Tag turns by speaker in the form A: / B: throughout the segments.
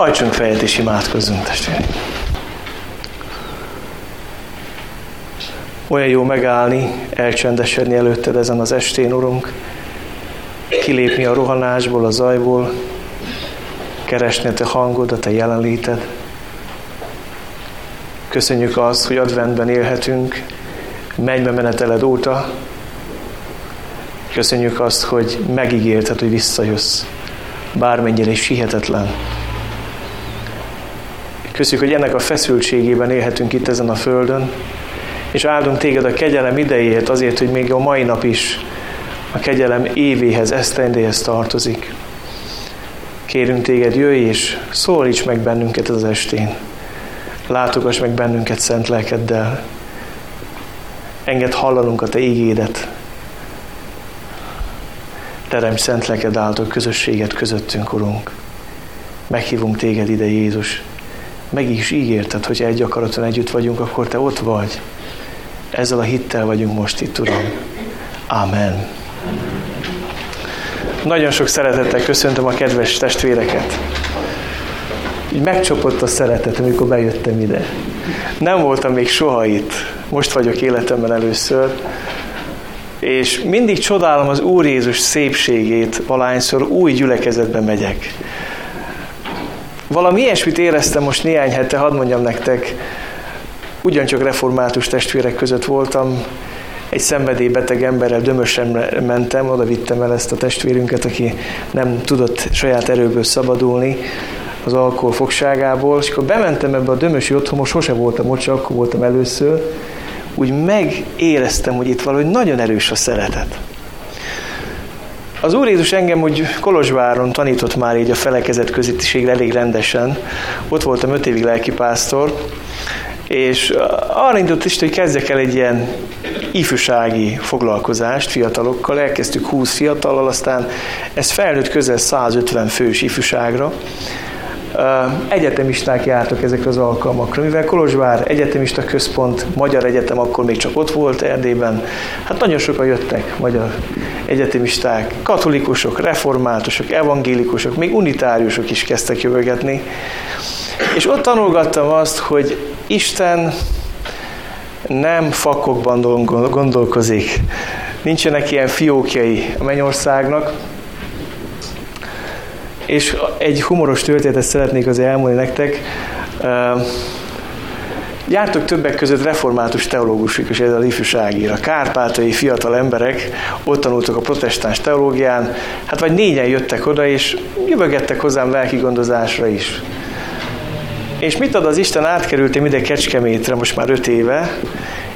A: Hajtsunk fejet és imádkozzunk, testvérek. Olyan jó megállni, elcsendesedni előtted ezen az estén, Urunk, kilépni a rohanásból, a zajból, keresni a Te hangod, a Te jelenléted. Köszönjük azt, hogy adventben élhetünk, mennybe meneteled óta. Köszönjük azt, hogy megígérted, hogy visszajössz, bármennyire is hihetetlen. Köszönjük, hogy ennek a feszültségében élhetünk itt ezen a földön, és áldunk téged a kegyelem idejét azért, hogy még a mai nap is a kegyelem évéhez, esztendéhez tartozik. Kérünk téged, jöjj és szólíts meg bennünket az estén. Látogass meg bennünket szent lelkeddel. Engedd hallanunk a te ígédet. Teremts szent lelked által közösséget közöttünk, Urunk. Meghívunk téged ide, Jézus. Meg is ígérted, hogy egy akaraton együtt vagyunk, akkor te ott vagy. Ezzel a hittel vagyunk most itt, Uram. Amen. Nagyon sok szeretettel köszöntöm a kedves testvéreket. Így megcsopott a szeretet, amikor bejöttem ide. Nem voltam még soha itt. Most vagyok életemben először. És mindig csodálom az Úr Jézus szépségét, valányszor új gyülekezetbe megyek. Valami ilyesmit éreztem most néhány hete, hadd mondjam nektek, ugyancsak református testvérek között voltam, egy szenvedélybeteg emberrel dömösen mentem, oda vittem el ezt a testvérünket, aki nem tudott saját erőből szabadulni az alkohol fogságából, és akkor bementem ebbe a dömösi otthonba, sose voltam ott, csak akkor voltam először, úgy megéreztem, hogy itt valahogy nagyon erős a szeretet. Az Úr Jézus engem úgy Kolozsváron tanított már így a felekezet közösségre elég rendesen. Ott voltam öt évig lelkipásztor, és arra indult is, hogy kezdjek el egy ilyen ifjúsági foglalkozást fiatalokkal. Elkezdtük 20 fiatallal, aztán ez felnőtt közel 150 fős ifjúságra. Egyetemisták jártak ezekre az alkalmakra, mivel Kolozsvár Egyetemista Központ, Magyar Egyetem akkor még csak ott volt Erdélyben, hát nagyon sokan jöttek magyar egyetemisták, katolikusok, reformátusok, evangélikusok, még unitáriusok is kezdtek jövögetni. És ott tanulgattam azt, hogy Isten nem fakokban gondolkozik. Nincsenek ilyen fiókjai a mennyországnak. És egy humoros történetet szeretnék az elmondani nektek. Jártok többek között református teológusok is ez az ifjúságíra. Kárpátai fiatal emberek ott tanultak a protestáns teológián, hát vagy négyen jöttek oda, és jövögettek hozzám lelki gondozásra is. És mit ad az Isten? Átkerültem ide Kecskemétre most már öt éve,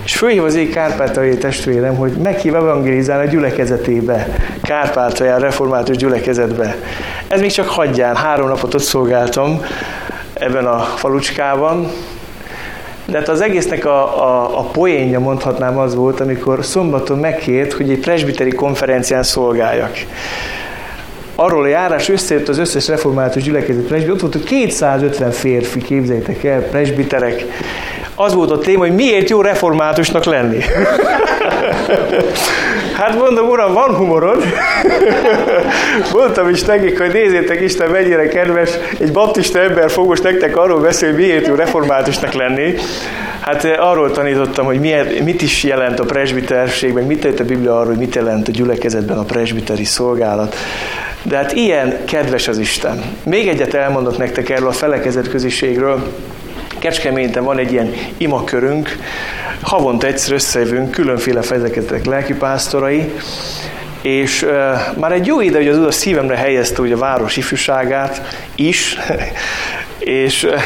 A: és fölhív az én kárpátaljai testvérem, hogy meghív evangelizálni a gyülekezetébe, Kárpátalján református gyülekezetbe. Ez még csak hagyján, három napot ott szolgáltam ebben a falucskában, de hát az egésznek a, a, a poénja mondhatnám az volt, amikor szombaton megkért, hogy egy presbiteri konferencián szolgáljak arról a járás összejött az összes református gyülekezet presbiter, ott volt, hogy 250 férfi, képzeljétek el, presbiterek. Az volt a téma, hogy miért jó reformátusnak lenni. hát mondom, uram, van humorod. Mondtam is nekik, hogy nézzétek Isten mennyire kedves, egy baptista ember fog most nektek arról beszélni, hogy miért jó reformátusnak lenni. Hát arról tanítottam, hogy miért, mit is jelent a presbiterség, meg mit jelent a Biblia arról, hogy mit jelent a gyülekezetben a presbiteri szolgálat. De hát ilyen kedves az Isten. Még egyet elmondok nektek erről a felekezet közösségről. Kecskeméten van egy ilyen imakörünk, havonta egyszer összejövünk, különféle fejezetek lelkipásztorai, és uh, már egy jó ide, hogy az a szívemre helyezte ugye a város ifjúságát is, és uh,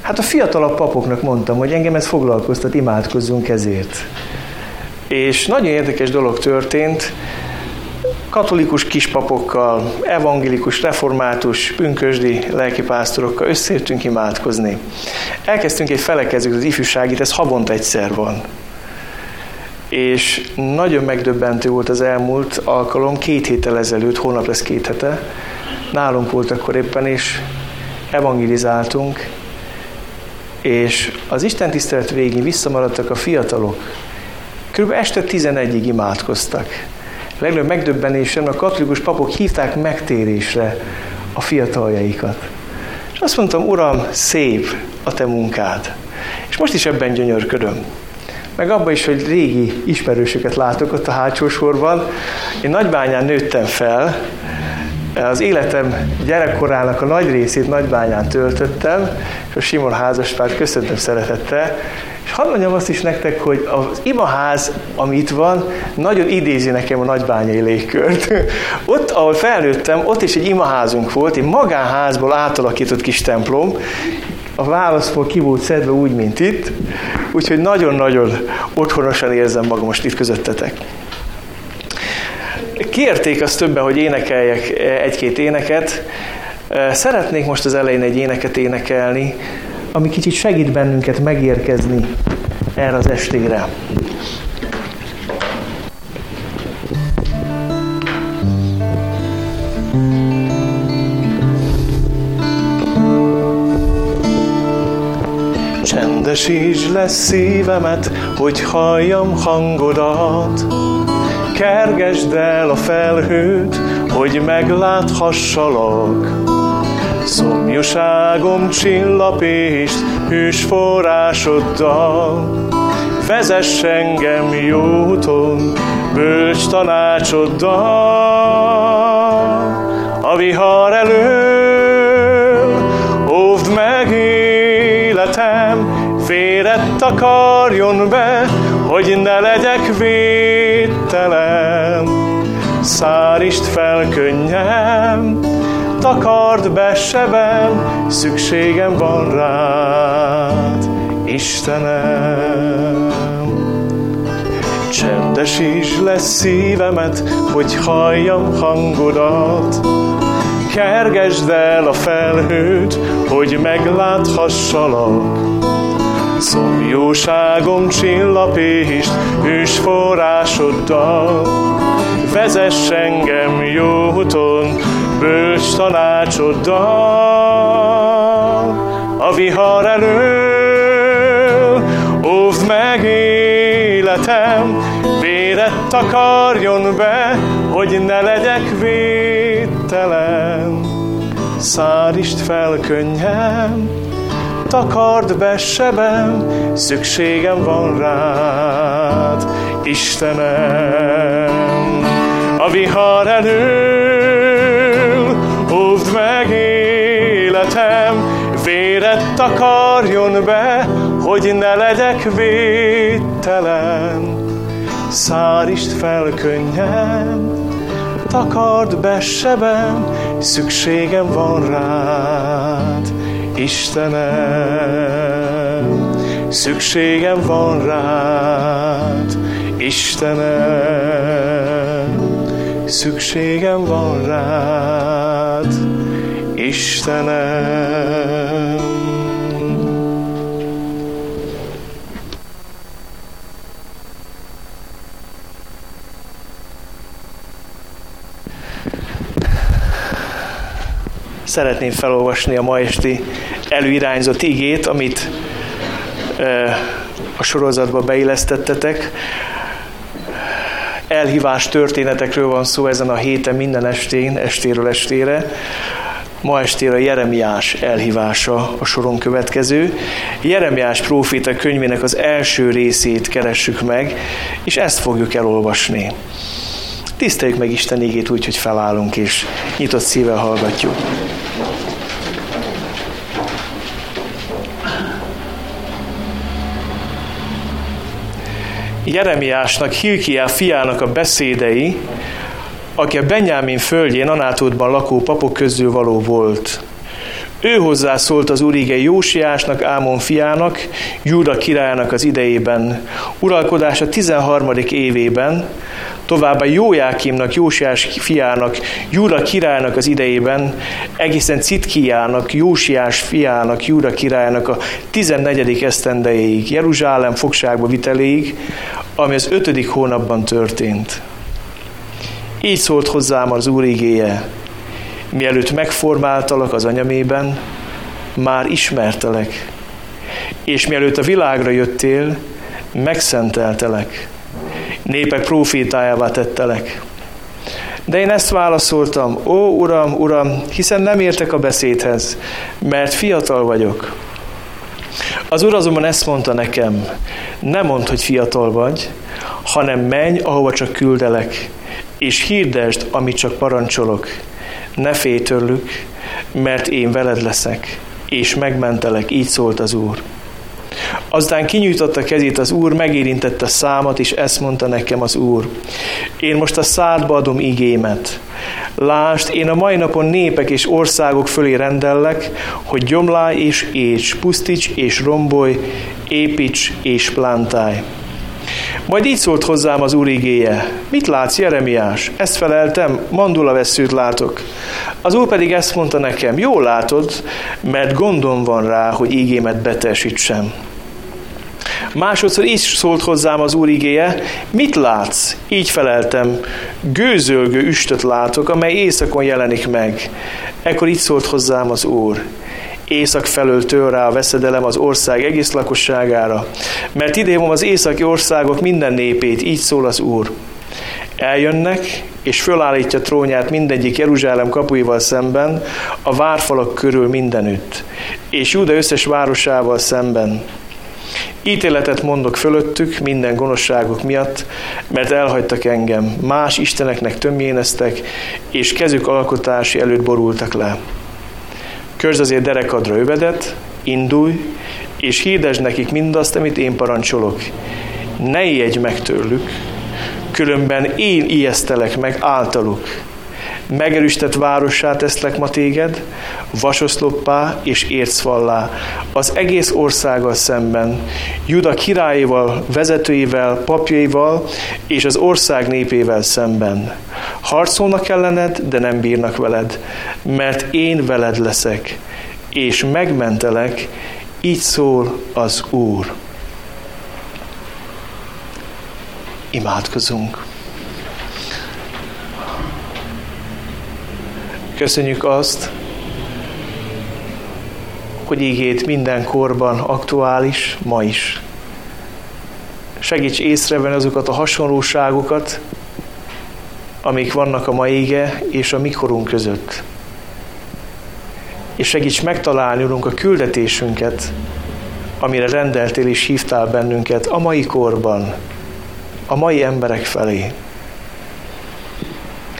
A: hát a fiatalabb papoknak mondtam, hogy engem ez foglalkoztat, imádkozzunk ezért. És nagyon érdekes dolog történt, katolikus kispapokkal, evangélikus, református, pünkösdi lelkipásztorokkal összeértünk imádkozni. Elkezdtünk egy felekezőt az ifjúságit, ez havonta egyszer van. És nagyon megdöbbentő volt az elmúlt alkalom, két héttel ezelőtt, hónap lesz két hete, nálunk volt akkor éppen, és evangelizáltunk, és az Isten tisztelet végén visszamaradtak a fiatalok. Körülbelül este 11-ig imádkoztak legnagyobb megdöbbenésem, a katolikus papok hívták megtérésre a fiataljaikat. És azt mondtam, Uram, szép a te munkád. És most is ebben gyönyörködöm. Meg abban is, hogy régi ismerősöket látok ott a hátsó sorban. Én Nagybányán nőttem fel, az életem gyerekkorának a nagy részét Nagybányán töltöttem, és a Simon házaspárt köszöntöm szeretettel, és hadd mondjam azt is nektek, hogy az imaház, ami itt van, nagyon idézi nekem a nagybányai légkört. Ott, ahol felnőttem, ott is egy imaházunk volt, egy magánházból átalakított kis templom, a válaszból ki volt szedve úgy, mint itt, úgyhogy nagyon-nagyon otthonosan érzem magam most itt közöttetek. Kérték azt többen, hogy énekeljek egy-két éneket. Szeretnék most az elején egy éneket énekelni, ami kicsit segít bennünket megérkezni erre az estére. Csendesítsd lesz szívemet, hogy halljam hangodat. Kergesd el a felhőt, hogy megláthassalak Szomjúságom csillapést hűs forrásoddal, Vezess engem jó úton, bölcs tanácsoddal. A vihar elől óvd meg életem, féret takarjon be, hogy ne legyek védtelen. Szárist fel könnyem, takard be sebem, szükségem van rád, Istenem. Csendesíts lesz szívemet, hogy halljam hangodat, kergesd el a felhőt, hogy megláthassalak. Szomjóságom csillapést, hűs forrásoddal, vezess engem jó úton, bölcs tanácsoddal, a vihar elől, óvd meg életem, véret takarjon be, hogy ne legyek védtelen. Szárist fel könnyem, takard be sebem, szükségem van rád, Istenem. A vihar elől, óvd meg életem, véret takarjon be, hogy ne legyek védtelen. Szárist fel könnyen, takard be sebem, szükségem van rád, Istenem. Szükségem van rád, Istenem. Szükségem van rád, Istenem. Szeretném felolvasni a ma esti előirányzott igét, amit a sorozatba beillesztettetek. Elhívás történetekről van szó ezen a héten minden estén, estéről estére. Ma estére Jeremiás elhívása a soron következő. Jeremiás próféta könyvének az első részét keressük meg, és ezt fogjuk elolvasni. Tiszteljük meg Isten ígét úgy, hogy felállunk és nyitott szívvel hallgatjuk. Jeremiásnak, Hilkiá fiának a beszédei, aki a Benyámin földjén Anátódban lakó papok közül való volt. Ő hozzászólt az úrige Jósiásnak, Ámon fiának, Júda királyának az idejében, uralkodása 13. évében, továbbá Jójákimnak, Jósiás fiának, Júda királyának az idejében, egészen Citkiának, Jósiás fiának, Júda királyának a 14. esztendeig, Jeruzsálem fogságba viteléig, ami az 5. hónapban történt. Így szólt hozzám az Úr igéje, mielőtt megformáltalak az anyamében, már ismertelek, és mielőtt a világra jöttél, megszenteltelek, népek profétájává tettelek. De én ezt válaszoltam, ó Uram, Uram, hiszen nem értek a beszédhez, mert fiatal vagyok. Az Úr azonban ezt mondta nekem, nem mondd, hogy fiatal vagy, hanem menj, ahova csak küldelek, és hirdesd, amit csak parancsolok. Ne félj tőlük, mert én veled leszek, és megmentelek, így szólt az Úr. Aztán kinyújtotta kezét az Úr, megérintette számat, és ezt mondta nekem az Úr. Én most a szádba adom igémet. Lásd, én a mai napon népek és országok fölé rendellek, hogy gyomlálj és éts, pusztíts és rombolj, építs és plántálj. Majd így szólt hozzám az úr igéje. Mit látsz, Jeremiás? Ezt feleltem, mandula veszőt látok. Az úr pedig ezt mondta nekem, jól látod, mert gondom van rá, hogy igémet betesítsem. Másodszor is szólt hozzám az Úr igéje, mit látsz? Így feleltem, gőzölgő üstöt látok, amely éjszakon jelenik meg. Ekkor így szólt hozzám az Úr, észak felől tör rá a veszedelem az ország egész lakosságára, mert idén az északi országok minden népét, így szól az Úr. Eljönnek, és fölállítja trónját mindegyik Jeruzsálem kapuival szemben, a várfalak körül mindenütt, és Júda összes városával szemben. Ítéletet mondok fölöttük minden gonoszságok miatt, mert elhagytak engem, más isteneknek tömjéneztek, és kezük alkotási előtt borultak le. Körzd azért derekadra övedet, indulj, és hirdesd nekik mindazt, amit én parancsolok. Ne ijedj meg tőlük, különben én ijesztelek meg általuk megerősített várossá teszlek ma téged, vasoszloppá és ércvallá, az egész országgal szemben, Juda királyéval, vezetőivel, papjaival és az ország népével szemben. Harcolnak ellened, de nem bírnak veled, mert én veled leszek, és megmentelek, így szól az Úr. Imádkozunk. Köszönjük azt, hogy ígét minden korban aktuális, ma is. Segíts észrevenni azokat a hasonlóságokat, amik vannak a ma ége és a mikorunk között. És segíts megtalálni, a küldetésünket, amire rendeltél és hívtál bennünket a mai korban, a mai emberek felé.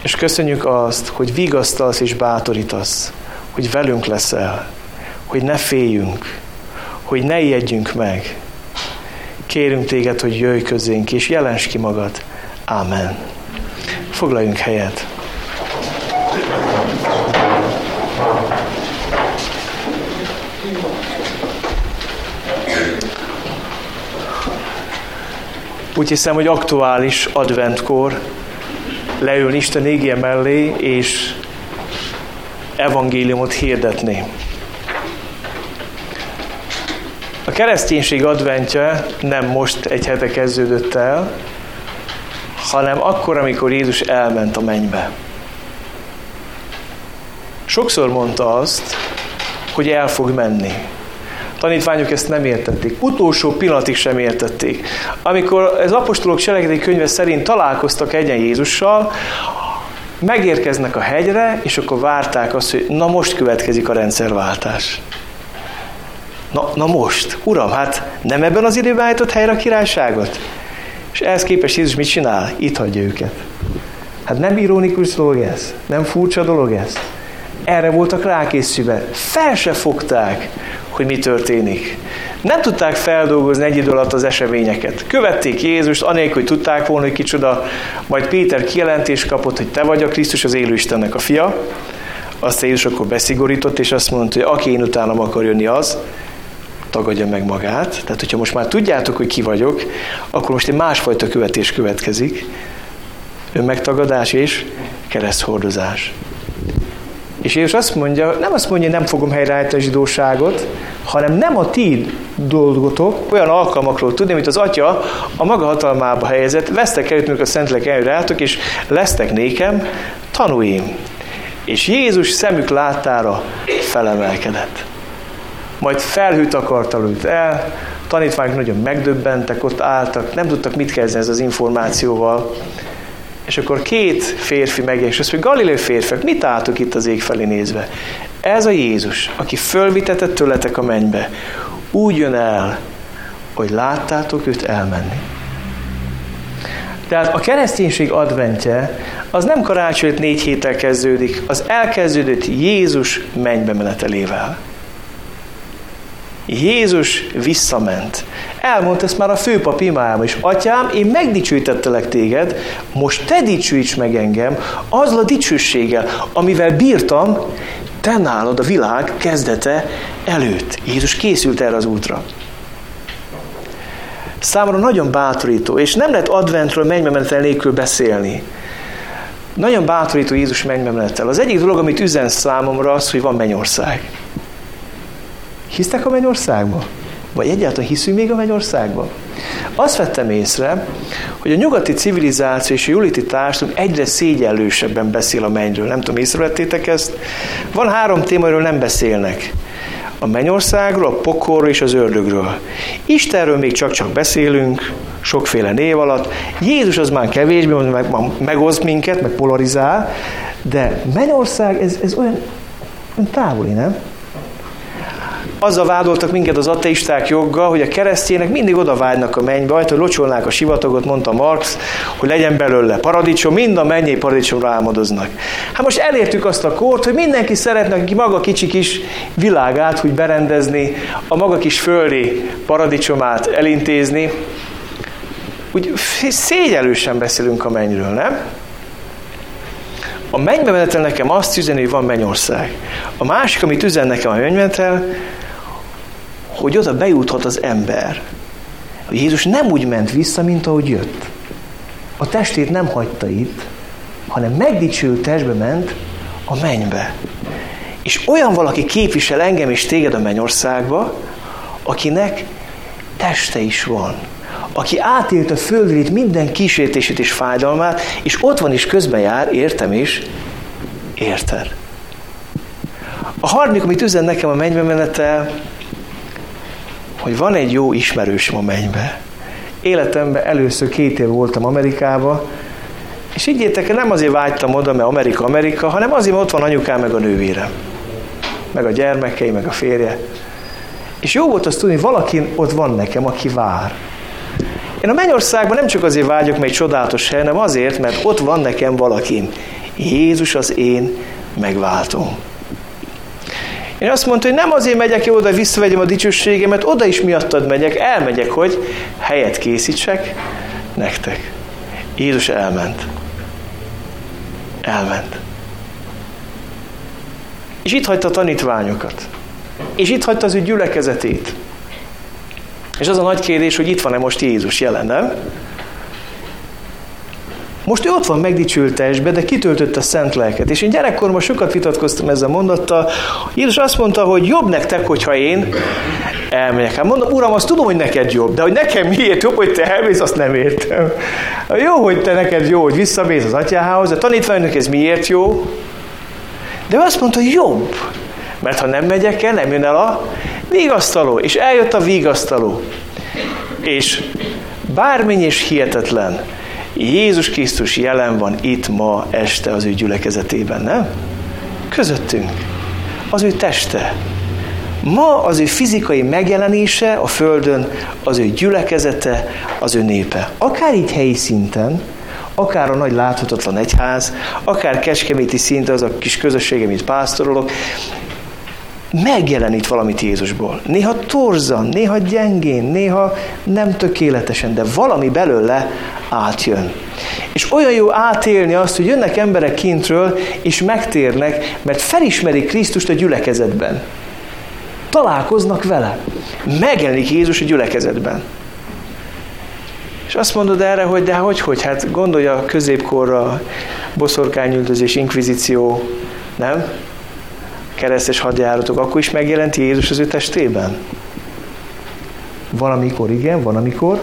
A: És köszönjük azt, hogy vigasztalsz és bátorítasz, hogy velünk leszel, hogy ne féljünk, hogy ne ijedjünk meg. Kérünk téged, hogy jöjj közénk, és jelens ki magad. Ámen. Foglaljunk helyet. Úgy hiszem, hogy aktuális adventkor, leülni Isten égje mellé, és evangéliumot hirdetni. A kereszténység adventje nem most egy hete kezdődött el, hanem akkor, amikor Jézus elment a mennybe. Sokszor mondta azt, hogy el fog menni tanítványok ezt nem értették. Utolsó pillanatig sem értették. Amikor az apostolok cselekedeti könyve szerint találkoztak egyen Jézussal, megérkeznek a hegyre, és akkor várták azt, hogy na most következik a rendszerváltás. Na, na most, uram, hát nem ebben az időben állított helyre a királyságot? És ehhez képest Jézus mit csinál? Itt hagyja őket. Hát nem ironikus dolog ez? Nem furcsa dolog ez? Erre voltak rákészülve. Fel se fogták, hogy mi történik. Nem tudták feldolgozni egy idő alatt az eseményeket. Követték Jézust, anélkül, hogy tudták volna, hogy kicsoda. Majd Péter kijelentést kapott, hogy te vagy a Krisztus, az élő Istennek a fia. Azt Jézus akkor beszigorított, és azt mondta, hogy aki én utánam akar jönni az, tagadja meg magát. Tehát, hogyha most már tudjátok, hogy ki vagyok, akkor most egy másfajta követés következik. Önmegtagadás és kereszthordozás. És Jézus azt mondja, nem azt mondja, nem fogom helyreállítani a zsidóságot, hanem nem a ti dolgotok olyan alkalmakról tudni, amit az Atya a maga hatalmába helyezett, vesztek el, a Szentlek előreálltok, és lesztek nékem tanúim. És Jézus szemük láttára felemelkedett. Majd felhőt akart alult el, tanítványok nagyon megdöbbentek, ott álltak, nem tudtak mit kezdeni ez az információval. És akkor két férfi megjelenik, és azt Galilei férfiak, mit álltok itt az ég felé nézve? Ez a Jézus, aki fölvitetett tőletek a mennybe, úgy jön el, hogy láttátok őt elmenni. Tehát a kereszténység adventje az nem karácsony négy héttel kezdődik, az elkezdődött Jézus mennybe menetelével. Jézus visszament. Elmondta ezt már a főpap imájában is. Atyám, én megdicsőítettelek téged, most te dicsőíts meg engem azzal a dicsőséggel, amivel bírtam, te nálad a világ kezdete előtt. Jézus készült erre az útra. Számomra nagyon bátorító, és nem lehet adventről mennybe nélkül beszélni. Nagyon bátorító Jézus mennybe Az egyik dolog, amit üzen számomra az, hogy van mennyország. Hisztek a mennyországba? Vagy egyáltalán hiszünk még a mennyországba? Azt vettem észre, hogy a nyugati civilizáció és a juliti társadalom egyre szégyellősebben beszél a mennyről. Nem tudom, észrevettétek ezt? Van három téma, amiről nem beszélnek. A mennyországról, a pokorról és az ördögről. Istenről még csak-csak beszélünk, sokféle név alatt. Jézus az már kevésbé, meg, megoszt minket, meg polarizál, de mennyország, ez, ez olyan, olyan távoli, nem? Azzal vádoltak minket az ateisták jogga, hogy a keresztjének mindig oda vágynak a mennybe, hogy locsolnák a sivatagot, mondta Marx, hogy legyen belőle paradicsom, mind a mennyei paradicsomra álmodoznak. Hát most elértük azt a kort, hogy mindenki szeretne ki maga kicsi kis világát, hogy berendezni, a maga kis földi paradicsomát elintézni. Úgy szégyelősen beszélünk a mennyről, nem? A mennybe nekem azt üzeni, hogy van mennyország. A másik, amit üzen nekem a mennymenetel, hogy oda bejuthat az ember. Jézus nem úgy ment vissza, mint ahogy jött. A testét nem hagyta itt, hanem megdicsült testbe ment a mennybe. És olyan valaki képvisel engem és téged a mennyországba, akinek teste is van. Aki átélt a földrét minden kísértését és fájdalmát, és ott van is közben jár, értem is, érted. A harmadik, amit üzen nekem a mennybe menete, hogy van egy jó ismerősöm a mennybe. Életemben először két év voltam Amerikába, és így értek, nem azért vágytam oda, mert Amerika, Amerika, hanem azért, mert ott van anyukám, meg a nővérem. Meg a gyermekei, meg a férje. És jó volt azt tudni, hogy valaki ott van nekem, aki vár. Én a mennyországban nem csak azért vágyok, mert egy csodálatos hely, hanem azért, mert ott van nekem valakim. Jézus az én megváltom. Én azt mondta, hogy nem azért megyek oda, visszavegyem a dicsőségemet, oda is miattad megyek, elmegyek, hogy helyet készítsek nektek. Jézus elment. Elment. És itt hagyta a tanítványokat. És itt hagyta az ő gyülekezetét. És az a nagy kérdés, hogy itt van-e most Jézus jelen, nem? Most ő ott van megdicsült testbe, de kitöltött a szent lelket. És én gyerekkorban sokat vitatkoztam ezzel a mondattal. Jézus azt mondta, hogy jobb nektek, hogyha én elmegyek. Hát mondom, uram, azt tudom, hogy neked jobb, de hogy nekem miért jobb, hogy te elmész, azt nem értem. Jó, hogy te neked jó, hogy visszamész az atyához, de tanítványnak ez miért jó? De ő azt mondta, jobb. Mert ha nem megyek el, nem jön el a vigasztaló. És eljött a vigasztaló. És bármennyi is hihetetlen, Jézus Krisztus jelen van itt ma este az ő gyülekezetében, nem? Közöttünk. Az ő teste. Ma az ő fizikai megjelenése a Földön, az ő gyülekezete, az ő népe. Akár így helyi szinten, akár a nagy láthatatlan egyház, akár kecskeméti szinten az a kis közösség, amit pásztorolok, megjelenít valamit Jézusból. Néha torzan, néha gyengén, néha nem tökéletesen, de valami belőle átjön. És olyan jó átélni azt, hogy jönnek emberek kintről, és megtérnek, mert felismerik Krisztust a gyülekezetben. Találkoznak vele. Megjelenik Jézus a gyülekezetben. És azt mondod erre, hogy de hogy, hogy, hát gondolja középkorra, boszorkányüldözés, inkvizíció, nem? Keresztes hadjáratok, akkor is megjelent Jézus az ő testében? Valamikor igen, van amikor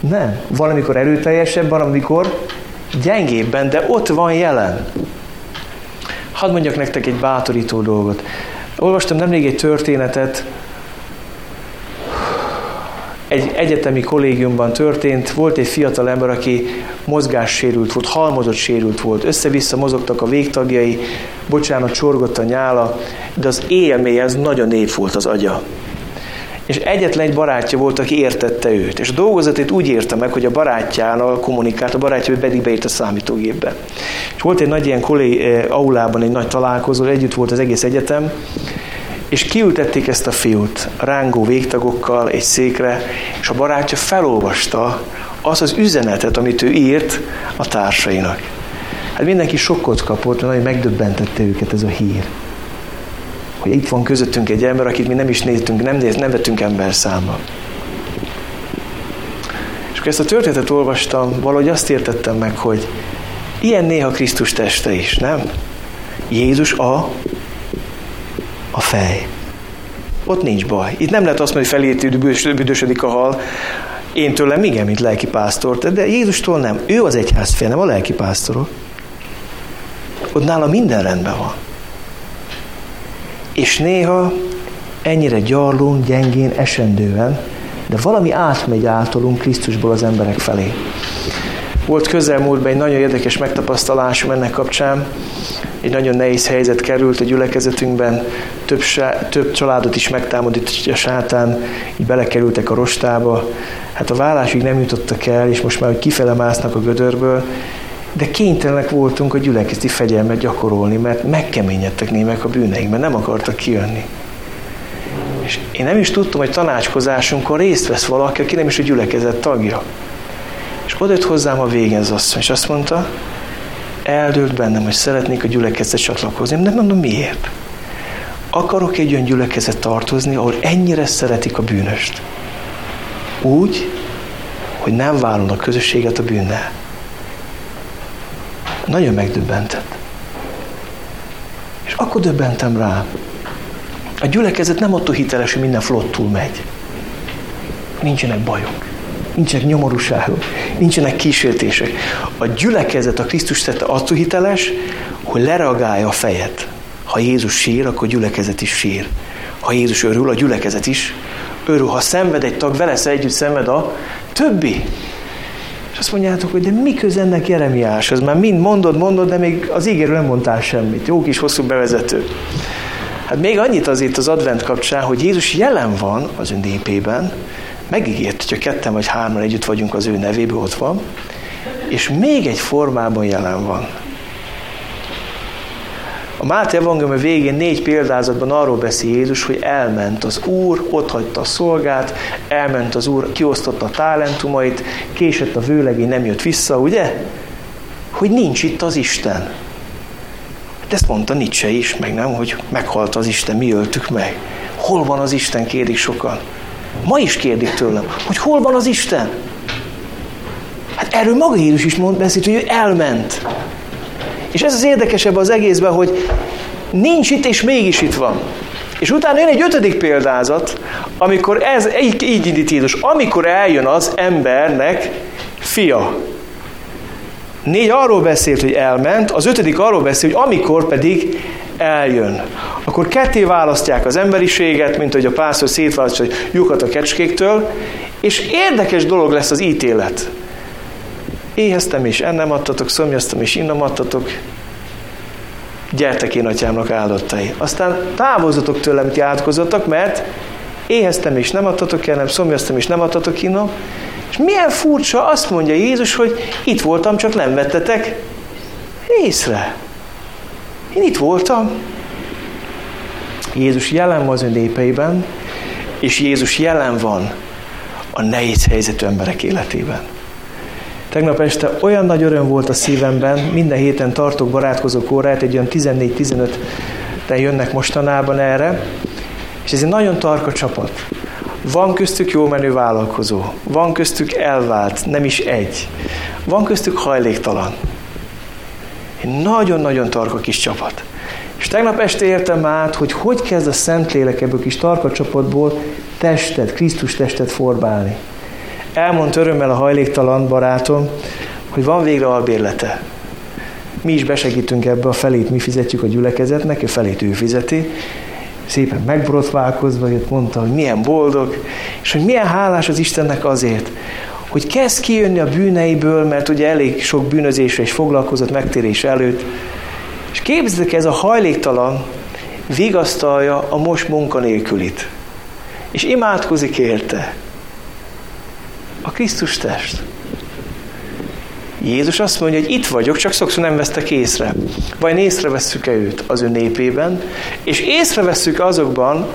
A: nem. Valamikor erőteljesebb, valamikor gyengébben, de ott van jelen. Hadd mondjak nektek egy bátorító dolgot. Olvastam nemrég egy történetet, egy egyetemi kollégiumban történt, volt egy fiatal ember, aki mozgássérült volt, halmozott sérült volt, össze-vissza mozogtak a végtagjai, bocsánat, csorgott a nyála, de az élmény, ez nagyon épp volt az agya. És egyetlen egy barátja volt, aki értette őt. És a dolgozatét úgy érte meg, hogy a barátjánal kommunikált, a barátja pedig beírt a számítógépbe. És volt egy nagy ilyen kollé, eh, aulában egy nagy találkozó, együtt volt az egész egyetem, és kiültették ezt a fiút rángó végtagokkal egy székre, és a barátja felolvasta az az üzenetet, amit ő írt a társainak. Hát mindenki sokkot kapott, nagyon megdöbbentette őket ez a hír. Hogy itt van közöttünk egy ember, akit mi nem is néztünk, nem, néz, nem vettünk ember számba. És akkor ezt a történetet olvastam, valahogy azt értettem meg, hogy ilyen néha Krisztus teste is, nem? Jézus a a fej. Ott nincs baj. Itt nem lehet azt mondani, hogy felét büdösödik a hal. Én tőlem igen, mint lelki pásztor, de Jézustól nem. Ő az egyház fél, nem a lelki pásztorok. Ott nála minden rendben van. És néha ennyire gyarlón, gyengén, esendően, de valami átmegy általunk Krisztusból az emberek felé. Volt közelmúltban egy nagyon érdekes megtapasztalásom ennek kapcsán. Egy nagyon nehéz helyzet került a gyülekezetünkben, több, több családot is megtámadott a sátán, így belekerültek a rostába. Hát a vállásig nem jutottak el, és most már, hogy kifele másznak a gödörből, de kénytelenek voltunk a gyülekezeti fegyelmet gyakorolni, mert megkeményedtek némek a bűneikben, nem akartak kijönni. És én nem is tudtam, hogy tanácskozásunkon részt vesz valaki, aki nem is a gyülekezet tagja. És odajött hozzám a végén az asszony, és azt mondta, eldőlt bennem, hogy szeretnék a gyülekezet csatlakozni. Nem mondom, miért? Akarok egy olyan gyülekezet tartozni, ahol ennyire szeretik a bűnöst. Úgy, hogy nem vállalnak közösséget a bűnnel. Nagyon megdöbbentett. És akkor döbbentem rá. A gyülekezet nem attól hiteles, hogy minden flottul megy. Nincsenek bajok nincsenek nyomorúságok, nincsenek kísértések. A gyülekezet a Krisztus tette attól hiteles, hogy lereagálja a fejet. Ha Jézus sír, akkor a gyülekezet is sír. Ha Jézus örül, a gyülekezet is örül. Ha szenved egy tag, vele együtt szenved a többi. És azt mondjátok, hogy de mi köz ennek Jeremiáshoz? Már mind mondod, mondod, de még az ígéről nem mondtál semmit. Jó kis hosszú bevezető. Hát még annyit azért az advent kapcsán, hogy Jézus jelen van az ön népében, megígért, hogyha ketten vagy hárman együtt vagyunk az ő nevéből, ott van, és még egy formában jelen van. A Máté Evangélium végén négy példázatban arról beszél Jézus, hogy elment az Úr, ott hagyta a szolgát, elment az Úr, kiosztotta a talentumait, késett a vőlegény, nem jött vissza, ugye? Hogy nincs itt az Isten. De ezt mondta Nietzsche is, meg nem, hogy meghalt az Isten, mi öltük meg. Hol van az Isten, kérik sokan. Ma is kérdik tőlem, hogy hol van az Isten? Hát erről maga Jézus is mond, beszélt, hogy ő elment. És ez az érdekesebb az egészben, hogy nincs itt, és mégis itt van. És utána jön egy ötödik példázat, amikor ez, így, így indít Jézus, amikor eljön az embernek fia. Négy arról beszélt, hogy elment, az ötödik arról beszél, hogy amikor pedig eljön. Akkor ketté választják az emberiséget, mint hogy a pásztor szétválasztja lyukat a kecskéktől, és érdekes dolog lesz az ítélet. Éheztem és ennem adtatok, szomjaztam és innom adtatok, gyertek én atyámnak áldottai. Aztán távozatok tőlem, ti átkozottak, mert éheztem és nem adtatok ennem, szomjaztam és nem adtatok innom, és milyen furcsa, azt mondja Jézus, hogy itt voltam, csak nem vettetek észre. Én itt voltam. Jézus jelen van az ön népeiben, és Jézus jelen van a nehéz helyzetű emberek életében. Tegnap este olyan nagy öröm volt a szívemben, minden héten tartok barátkozó órát, egy olyan 14-15-ten jönnek mostanában erre, és ez egy nagyon tarka csapat. Van köztük jó menő vállalkozó, van köztük elvált, nem is egy. Van köztük hajléktalan. Egy nagyon-nagyon tarka kis csapat. És tegnap este értem át, hogy hogy kezd a Szentlélek ebből kis tarka csapatból testet, Krisztus testet formálni. Elmondta örömmel a hajléktalan barátom, hogy van végre albérlete. Mi is besegítünk ebbe, a felét mi fizetjük a gyülekezetnek, a felét ő fizeti. szépen megborotválkozva jött, mondta, hogy milyen boldog, és hogy milyen hálás az Istennek azért, hogy kezd kijönni a bűneiből, mert ugye elég sok bűnözésre is foglalkozott megtérés előtt, és képzeljétek, ez a hajléktalan vigasztalja a most munkanélkülit, és imádkozik érte. A Krisztus test. Jézus azt mondja, hogy itt vagyok, csak sokszor nem vesztek észre. Vagy észrevesszük-e őt az ő népében, és észrevesszük azokban,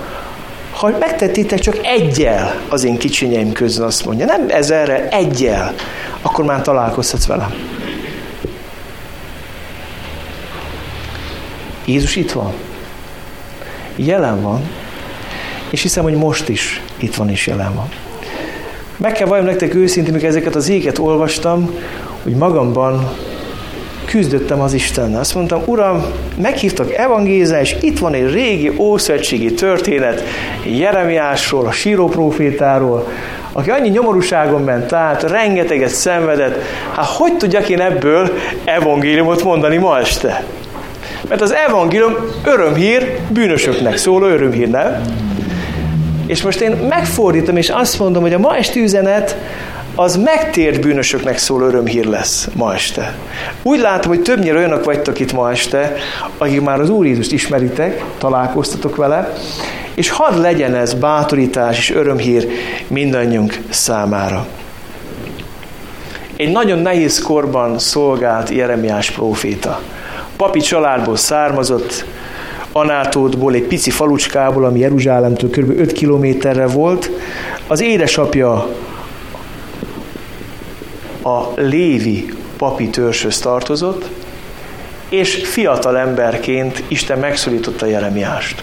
A: ha megtettétek csak egyel az én kicsinyeim közön, azt mondja, nem ezerre, egyel, akkor már találkozhatsz velem. Jézus itt van. Jelen van. És hiszem, hogy most is itt van és jelen van. Meg kell valljam nektek őszintén, mikor ezeket az éket olvastam, hogy magamban küzdöttem az Istennel. Azt mondtam, Uram, meghívtak evangézál, és itt van egy régi ószövetségi történet Jeremiásról, a síróprofétáról, aki annyi nyomorúságon ment át, rengeteget szenvedett, hát hogy tudjak én ebből evangéliumot mondani ma este? Mert az evangélium örömhír, bűnösöknek szóló örömhír, nem? És most én megfordítom, és azt mondom, hogy a ma esti üzenet az megtért bűnösöknek szól örömhír lesz ma este. Úgy látom, hogy többnyire olyanok vagytok itt ma este, akik már az Úr Jézust ismeritek, találkoztatok vele, és hadd legyen ez bátorítás és örömhír mindannyiunk számára. Egy nagyon nehéz korban szolgált Jeremiás próféta. Papi családból származott, Anátódból, egy pici falucskából, ami Jeruzsálemtől kb. 5 kilométerre volt. Az édesapja a Lévi papi törzshöz tartozott, és fiatal emberként Isten megszólította Jeremiást.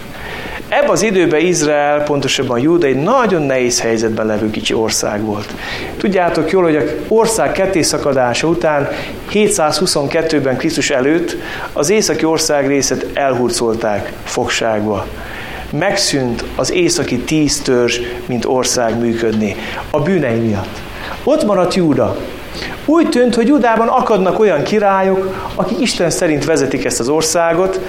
A: Ebben az időben Izrael, pontosabban Júda egy nagyon nehéz helyzetben levő kicsi ország volt. Tudjátok jól, hogy a ország kettészakadása után 722-ben Krisztus előtt az északi ország részet elhurcolták fogságba. Megszűnt az északi tíz törzs, mint ország működni. A bűnei miatt. Ott maradt Júda, úgy tűnt, hogy Judában akadnak olyan királyok, akik Isten szerint vezetik ezt az országot,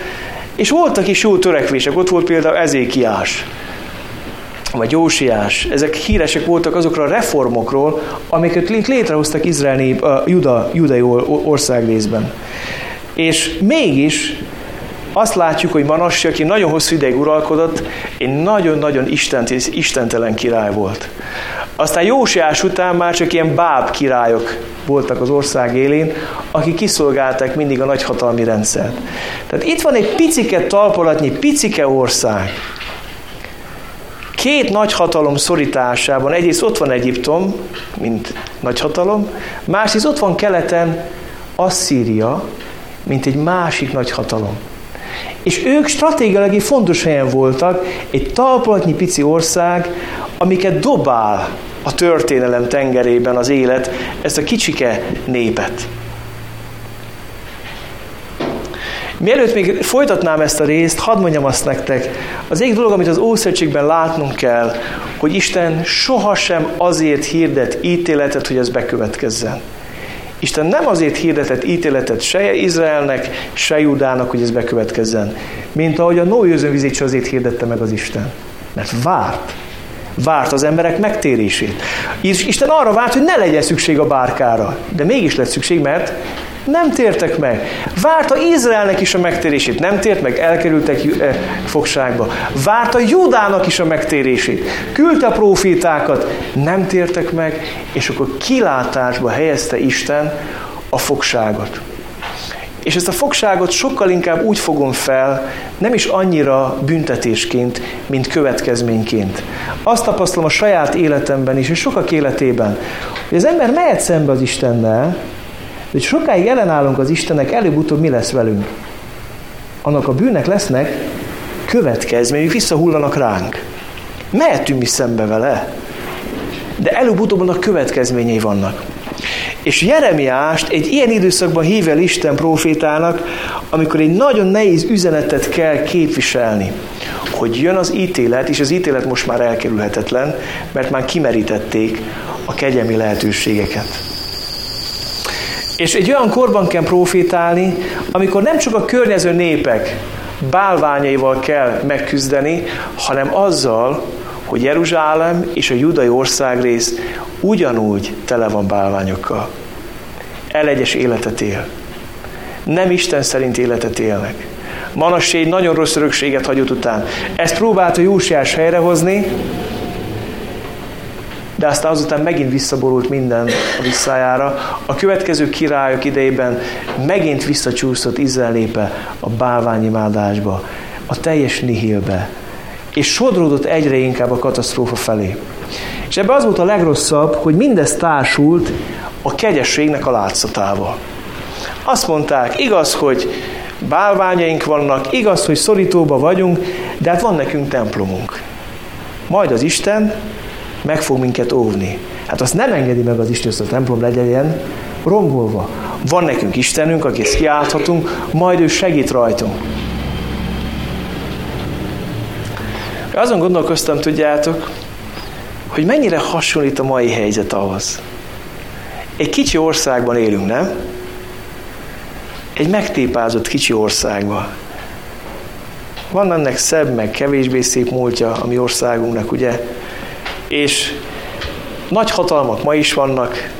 A: és voltak is jó törekvések. Ott volt például Ezékiás, vagy Jósiás. Ezek híresek voltak azokról a reformokról, amiket létrehoztak Izrael nép, a Juda, judai ország részben. És mégis azt látjuk, hogy Manassi, aki nagyon hosszú ideig uralkodott, egy nagyon-nagyon istent, istentelen király volt. Aztán Jósiás után már csak ilyen báb királyok voltak az ország élén, akik kiszolgálták mindig a nagyhatalmi rendszert. Tehát itt van egy picike talpolatnyi, picike ország. Két nagyhatalom szorításában, egyrészt ott van Egyiptom, mint nagyhatalom, másrészt ott van keleten Asszíria, mint egy másik nagyhatalom. És ők stratégiailag fontos helyen voltak, egy talpolatnyi pici ország, amiket dobál a történelem tengerében az élet, ezt a kicsike népet. Mielőtt még folytatnám ezt a részt, hadd mondjam azt nektek, az egyik dolog, amit az Ószövetségben látnunk kell, hogy Isten sohasem azért hirdet ítéletet, hogy ez bekövetkezzen. Isten nem azért hirdetett ítéletet se Izraelnek, se Judának, hogy ez bekövetkezzen, mint ahogy a Noé özönvizét se azért hirdette meg az Isten. Mert várt. Várt az emberek megtérését. És Isten arra várt, hogy ne legyen szükség a bárkára. De mégis lett szükség, mert nem tértek meg. Várta Izraelnek is a megtérését. Nem tért meg, elkerültek eh, fogságba. Várta Judának is a megtérését. Küldte profétákat, nem tértek meg, és akkor kilátásba helyezte Isten a fogságot. És ezt a fogságot sokkal inkább úgy fogom fel, nem is annyira büntetésként, mint következményként. Azt tapasztalom a saját életemben is, és sokak életében, hogy az ember mehet szembe az Istennel, hogy sokáig ellenállunk az Istennek, előbb-utóbb mi lesz velünk? Annak a bűnnek lesznek következményük, visszahullanak ránk. Mehetünk mi szembe vele, de előbb-utóbb annak következményei vannak. És Jeremiást egy ilyen időszakban hív el Isten profétának, amikor egy nagyon nehéz üzenetet kell képviselni, hogy jön az ítélet, és az ítélet most már elkerülhetetlen, mert már kimerítették a kegyelmi lehetőségeket. És egy olyan korban kell profétálni, amikor nem csak a környező népek, bálványaival kell megküzdeni, hanem azzal, hogy Jeruzsálem és a judai országrész ugyanúgy tele van bálványokkal. Elegyes életet él. Nem Isten szerint életet élnek. Manassé egy nagyon rossz örökséget hagyott után. Ezt próbálta Jósiás helyrehozni, de aztán azután megint visszaborult minden a visszájára. A következő királyok idejében megint visszacsúszott Izrael a bálványimádásba, a teljes nihilbe, és sodródott egyre inkább a katasztrófa felé. És ebbe az volt a legrosszabb, hogy mindez társult a kegyességnek a látszatával. Azt mondták, igaz, hogy bálványaink vannak, igaz, hogy szorítóba vagyunk, de hát van nekünk templomunk. Majd az Isten meg fog minket óvni. Hát azt nem engedi meg az Isten, hogy a templom legyen ilyen rombolva. Van nekünk Istenünk, akihez kiálthatunk, majd ő segít rajtunk. Azon gondolkoztam, tudjátok, hogy mennyire hasonlít a mai helyzet ahhoz. Egy kicsi országban élünk, nem? Egy megtépázott kicsi országban. Van ennek szebb, meg kevésbé szép múltja a mi országunknak, ugye? És nagy hatalmak ma is vannak,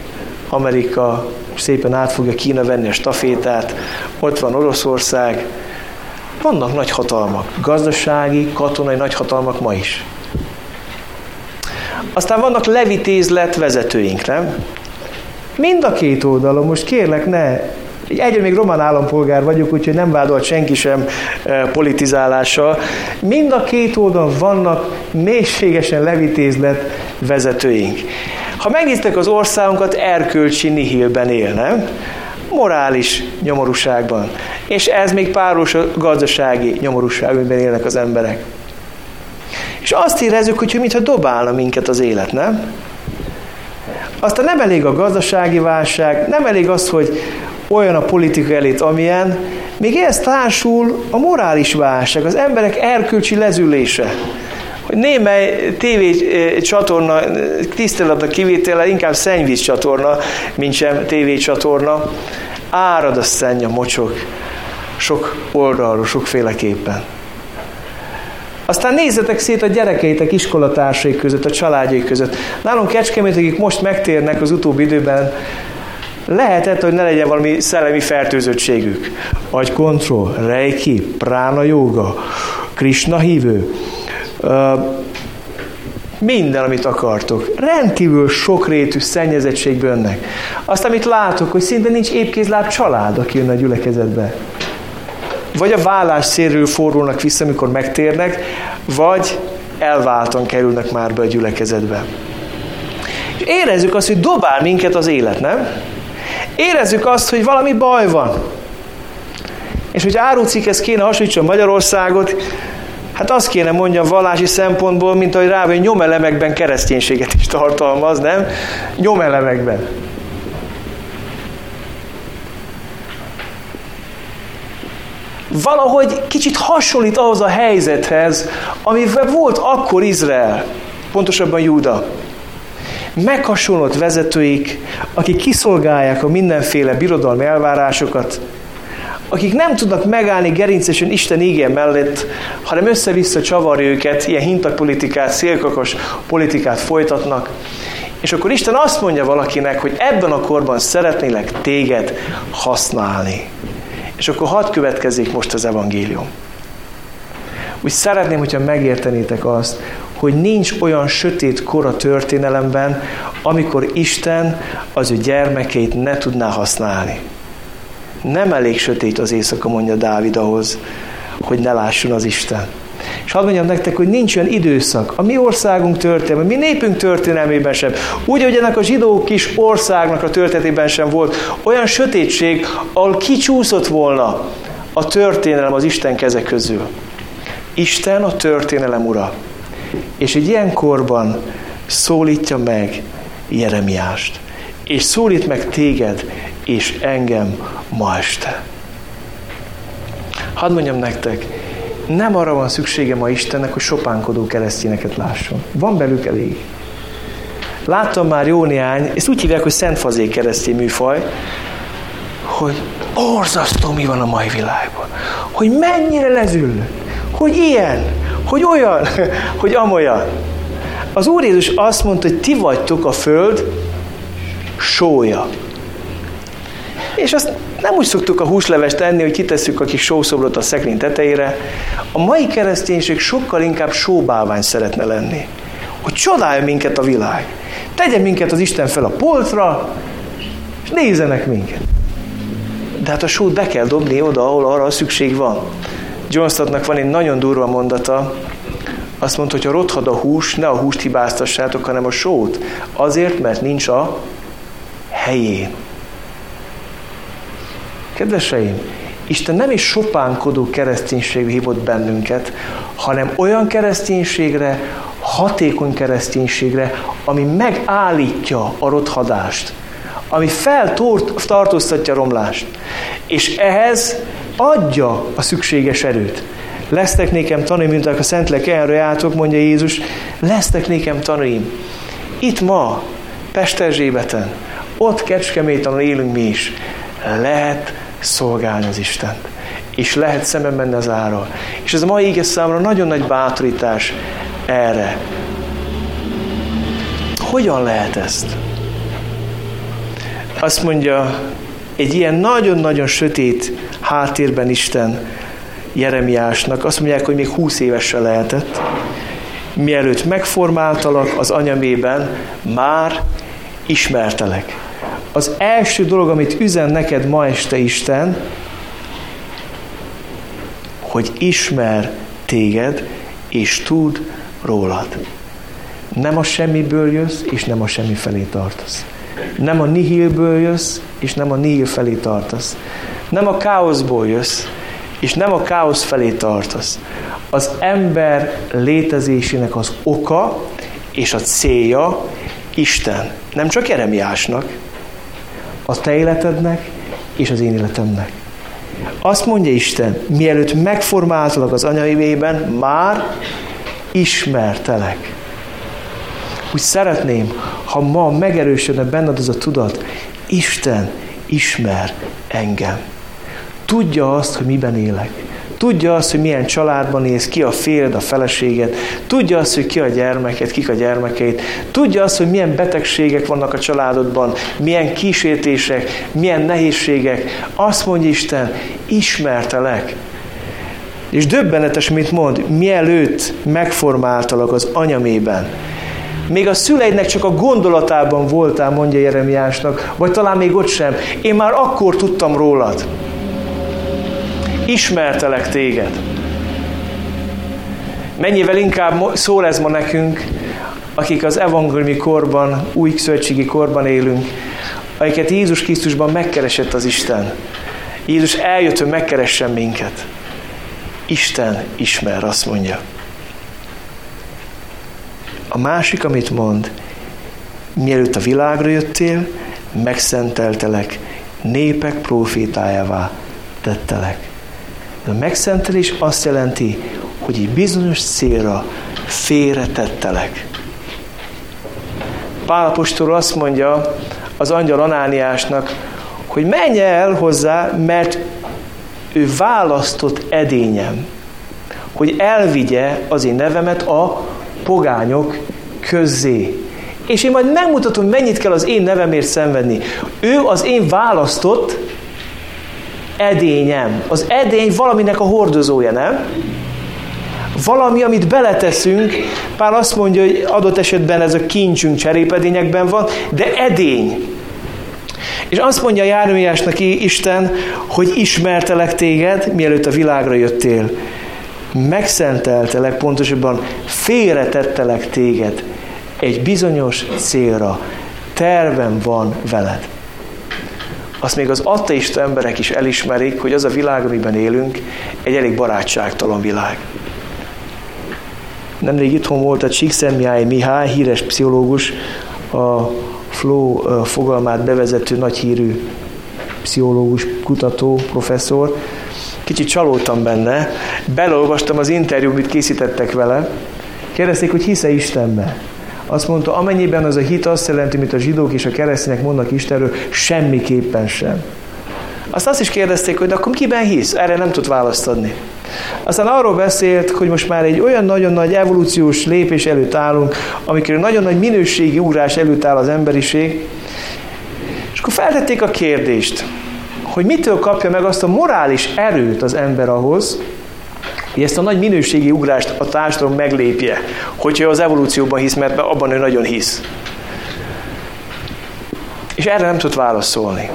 A: Amerika szépen át fogja Kína venni a stafétát, ott van Oroszország, vannak nagy hatalmak, gazdasági, katonai nagy hatalmak ma is. Aztán vannak levitézlet vezetőink, nem? Mind a két oldalon, most kérlek ne Egyre még román állampolgár vagyok, úgyhogy nem vádolt senki sem e, politizálással. Mind a két oldalon vannak mélységesen levitézlet vezetőink. Ha megnéztek az országunkat, erkölcsi nihilben él, nem? Morális nyomorúságban. És ez még páros a gazdasági nyomorúságban élnek az emberek. És azt érezzük, hogy mintha dobálna minket az élet, nem? Aztán nem elég a gazdasági válság, nem elég az, hogy olyan a politika elit, amilyen, még ehhez társul a morális válság, az emberek erkölcsi lezülése. Hogy némely TV eh, csatorna tiszteletnek kivétele inkább szennyvíz csatorna, mint sem TV csatorna. Árad a szenny, a mocsok, sok oldalról, sokféleképpen. Aztán nézzetek szét a gyerekeitek iskolatársai között, a családjai között. Nálunk Kecskemét, akik most megtérnek az utóbbi időben, lehetett, hogy ne legyen valami szellemi fertőzöttségük. kontroll, reiki, prána joga, Krishna hívő, minden, amit akartok. Rendkívül sokrétű szennyezettség bönnek. Azt, amit látok, hogy szinte nincs épkézláb család, aki jön a gyülekezetbe. Vagy a vállás szérről fordulnak vissza, amikor megtérnek, vagy elváltan kerülnek már be a gyülekezetbe. És érezzük azt, hogy dobál minket az élet, nem? Érezzük azt, hogy valami baj van. És hogy árucikhez kéne hasonlítson Magyarországot, hát azt kéne mondjam vallási szempontból, mint ahogy rá, hogy nyomelemekben kereszténységet is tartalmaz, nem? Nyomelemekben. Valahogy kicsit hasonlít ahhoz a helyzethez, amivel volt akkor Izrael, pontosabban Júda meghasonlott vezetőik, akik kiszolgálják a mindenféle birodalmi elvárásokat, akik nem tudnak megállni gerincesen Isten ígé mellett, hanem össze-vissza csavarja őket, ilyen hintapolitikát, szélkakos politikát folytatnak. És akkor Isten azt mondja valakinek, hogy ebben a korban szeretnélek téged használni. És akkor hadd következik most az evangélium. Úgy szeretném, hogyha megértenétek azt, hogy nincs olyan sötét kor a történelemben, amikor Isten az ő gyermekeit ne tudná használni. Nem elég sötét az éjszaka, mondja Dávid ahhoz, hogy ne lásson az Isten. És hadd mondjam nektek, hogy nincs olyan időszak, a mi országunk történelme, mi népünk történelmében sem, úgy, hogy ennek a zsidó kis országnak a történetében sem volt olyan sötétség, ahol kicsúszott volna a történelem az Isten keze közül. Isten a történelem ura. És egy ilyen korban szólítja meg Jeremiást. És szólít meg téged és engem ma este. Hadd mondjam nektek, nem arra van szüksége ma Istennek, hogy sopánkodó keresztényeket lásson. Van belük elég. Láttam már jó néhány, ezt úgy hívják, hogy szentfazék keresztény műfaj, hogy borzasztó mi van a mai világban. hogy mennyire lezüllött, hogy ilyen, hogy olyan, hogy amolyan. Az Úr Jézus azt mondta, hogy ti vagytok a föld sója. És azt nem úgy szoktuk a húslevest enni, hogy kitesszük a kis sószobrot a szekrény tetejére. A mai kereszténység sokkal inkább sóbálvány szeretne lenni. Hogy csodálja minket a világ. Tegye minket az Isten fel a polcra, és nézzenek minket. De hát a sót be kell dobni oda, ahol arra szükség van. John Stottnak van egy nagyon durva mondata, azt mondta, hogy ha rothad a hús, ne a húst hibáztassátok, hanem a sót. Azért, mert nincs a helyén. Kedveseim, Isten nem is sopánkodó kereszténységre hívott bennünket, hanem olyan kereszténységre, hatékony kereszténységre, ami megállítja a rothadást, ami feltartóztatja a romlást, és ehhez adja a szükséges erőt. Lesztek nékem tanúim, mint a Szentlek erre játok, mondja Jézus, lesztek nékem tanúim. Itt ma, Pesterzsébeten, ott Kecskeméten élünk mi is. Lehet szolgálni az Istent. És lehet szemben menni az ára. És ez a mai ége számra nagyon nagy bátorítás erre. Hogyan lehet ezt? Azt mondja, egy ilyen nagyon-nagyon sötét háttérben Isten Jeremiásnak, azt mondják, hogy még 20 évesen lehetett, mielőtt megformáltalak az anyamében, már ismertelek. Az első dolog, amit üzen neked ma este Isten, hogy ismer téged, és tud rólad. Nem a semmiből jössz, és nem a semmi felé tartasz. Nem a nihilből jössz, és nem a nihil felé tartasz. Nem a káoszból jössz, és nem a káosz felé tartasz. Az ember létezésének az oka és a célja Isten. Nem csak Jeremiásnak, a te életednek és az én életemnek. Azt mondja Isten, mielőtt megformáltalak az anyaimében, már ismertelek. Úgy szeretném, ha ma megerősödne benned az a tudat, Isten ismer engem. Tudja azt, hogy miben élek. Tudja azt, hogy milyen családban néz, ki a férd, a feleséget. Tudja azt, hogy ki a gyermeket, kik a gyermekeit. Tudja azt, hogy milyen betegségek vannak a családodban, milyen kísértések, milyen nehézségek. Azt mondja Isten, ismertelek. És döbbenetes, mint mond, mielőtt megformáltalak az anyamében. Még a szüleidnek csak a gondolatában voltál, mondja Jeremiásnak, vagy talán még ott sem. Én már akkor tudtam rólad ismertelek téged. Mennyivel inkább szól ez ma nekünk, akik az evangéliumi korban, új szövetségi korban élünk, akiket Jézus Krisztusban megkeresett az Isten. Jézus eljött, hogy megkeressen minket. Isten ismer, azt mondja. A másik, amit mond, mielőtt a világra jöttél, megszenteltelek, népek profétájává tettelek. De a megszentelés azt jelenti, hogy egy bizonyos célra félretettelek. Pálapostól azt mondja az angyal Anániásnak, hogy menj el hozzá, mert ő választott edényem, hogy elvigye az én nevemet a pogányok közzé. És én majd megmutatom, mennyit kell az én nevemért szenvedni. Ő az én választott edényem. Az edény valaminek a hordozója, nem? Valami, amit beleteszünk, Pál azt mondja, hogy adott esetben ez a kincsünk cserépedényekben van, de edény. És azt mondja Jármiásnak Isten, hogy ismertelek téged, mielőtt a világra jöttél. Megszenteltelek, pontosabban félretettelek téged egy bizonyos célra. Tervem van veled azt még az ateista emberek is elismerik, hogy az a világ, amiben élünk, egy elég barátságtalan világ. Nemrég itthon volt a Csíkszentmihály Mihály, híres pszichológus, a flow fogalmát bevezető nagy hírű pszichológus, kutató, professzor. Kicsit csalódtam benne, belolvastam az interjú, amit készítettek vele. Kérdezték, hogy hisze Istenbe. Azt mondta, amennyiben az a hit azt jelenti, mint a zsidók és a keresztények mondnak Istenről, semmiképpen sem. Azt azt is kérdezték, hogy de akkor kiben hisz? Erre nem tud választ adni. Aztán arról beszélt, hogy most már egy olyan nagyon nagy evolúciós lépés előtt állunk, amikor nagyon nagy minőségi ugrás előtt áll az emberiség, és akkor feltették a kérdést, hogy mitől kapja meg azt a morális erőt az ember ahhoz, hogy ezt a nagy minőségi ugrást a társadalom meglépje, hogyha az evolúcióban hisz, mert abban ő nagyon hisz. És erre nem tud válaszolni.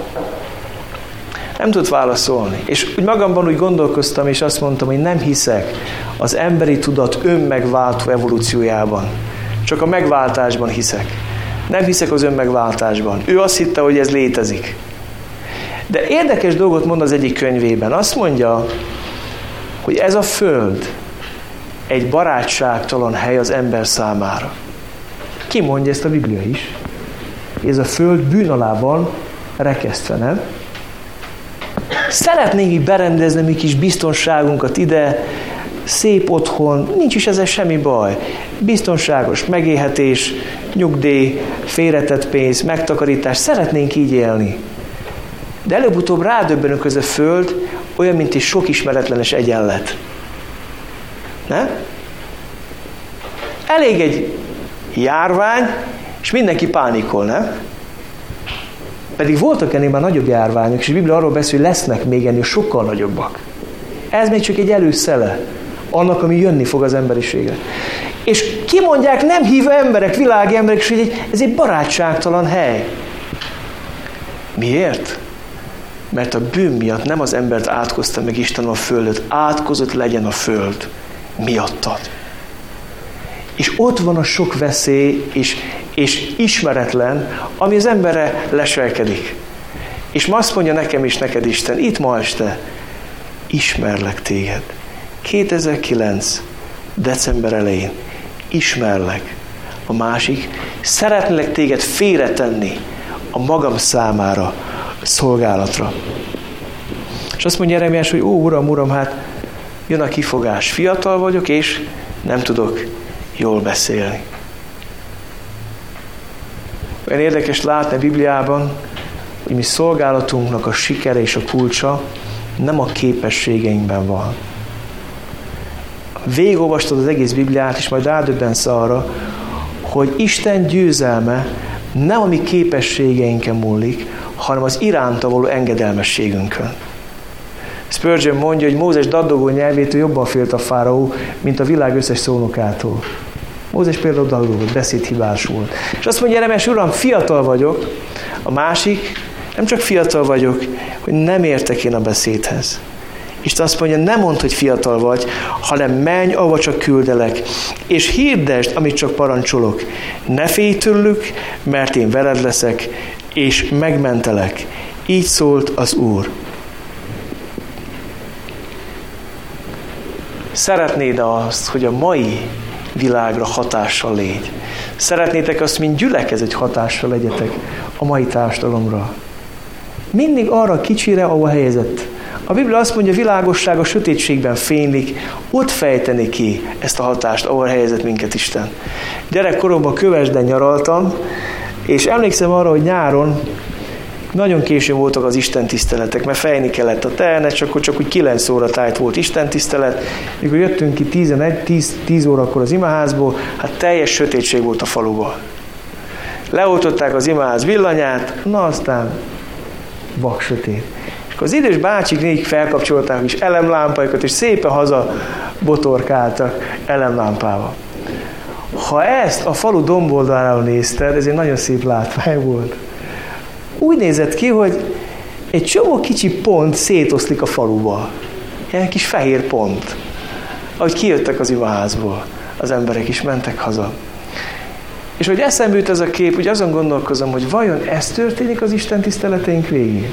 A: Nem tud válaszolni. És úgy magamban úgy gondolkoztam, és azt mondtam, hogy nem hiszek az emberi tudat önmegváltó evolúciójában. Csak a megváltásban hiszek. Nem hiszek az önmegváltásban. Ő azt hitte, hogy ez létezik. De érdekes dolgot mond az egyik könyvében. Azt mondja, hogy ez a föld egy barátságtalan hely az ember számára. Ki mondja ezt a Biblia is? Ez a föld bűn alában rekesztve, nem? Szeretnénk így berendezni mi kis biztonságunkat ide, szép otthon, nincs is ezzel semmi baj. Biztonságos megélhetés, nyugdíj, félretett pénz, megtakarítás, szeretnénk így élni. De előbb-utóbb rádöbbenünk, ez a föld olyan, mint egy sok ismeretlenes egyenlet. Ne? Elég egy járvány, és mindenki pánikol, ne? Pedig voltak ennél már nagyobb járványok, és a Biblia arról beszél, hogy lesznek még ennél sokkal nagyobbak. Ez még csak egy előszele annak, ami jönni fog az emberiségre. És kimondják nem hívő emberek, világi emberek, és hogy ez egy barátságtalan hely. Miért? Mert a bűn miatt nem az embert átkozta meg Isten a földet, átkozott legyen a föld miattad. És ott van a sok veszély és, és ismeretlen, ami az emberre leselkedik. És ma azt mondja nekem is, neked Isten, itt ma este, ismerlek téged. 2009. december elején ismerlek. A másik, szeretnélek téged félretenni a magam számára, szolgálatra. És azt mondja Jeremiás, hogy ó, uram, uram, hát jön a kifogás. Fiatal vagyok, és nem tudok jól beszélni. Olyan érdekes látni a Bibliában, hogy mi szolgálatunknak a sikere és a kulcsa nem a képességeinkben van. Végigolvastad az egész Bibliát, és majd rádöbbensz arra, hogy Isten győzelme nem a mi képességeinken múlik, hanem az iránta való engedelmességünkön. Spurgeon mondja, hogy Mózes daddogó nyelvétől jobban félt a fáraó, mint a világ összes szónokától. Mózes például daddogott, beszédhibás volt. És azt mondja Jeremes, uram, fiatal vagyok, a másik, nem csak fiatal vagyok, hogy nem értek én a beszédhez. És azt mondja, nem mondd, hogy fiatal vagy, hanem menj, ahova csak küldelek, és hirdesd, amit csak parancsolok. Ne félj tőlük, mert én veled leszek, és megmentelek. Így szólt az Úr. Szeretnéd azt, hogy a mai világra hatással légy. Szeretnétek azt, mint gyülekezet hatással legyetek a mai társadalomra. Mindig arra kicsire, ahol helyezett. A Biblia azt mondja, világosság a sötétségben fénylik, ott fejteni ki ezt a hatást, ahol helyezett minket Isten. Gyerekkoromban Kövesden nyaraltam, és emlékszem arra, hogy nyáron nagyon későn voltak az Isten tiszteletek, mert fejni kellett a tehenet, csak csak úgy 9 óra tájt volt Isten tisztelet. Mikor jöttünk ki 11, 10, 10 órakor az imaházból, hát teljes sötétség volt a faluban. Leoltották az imaház villanyát, na aztán vak sötét. És akkor az idős bácsik négy felkapcsolták is elemlámpáikat, és szépen haza botorkáltak elemlámpával. Ha ezt a falu domboldaláról nézted, ez egy nagyon szép látvány volt. Úgy nézett ki, hogy egy csomó kicsi pont szétoszlik a faluba. Ilyen kis fehér pont. Ahogy kijöttek az imaházból, az emberek is mentek haza. És hogy eszembe jut ez a kép, hogy azon gondolkozom, hogy vajon ez történik az Isten tiszteleteink végén?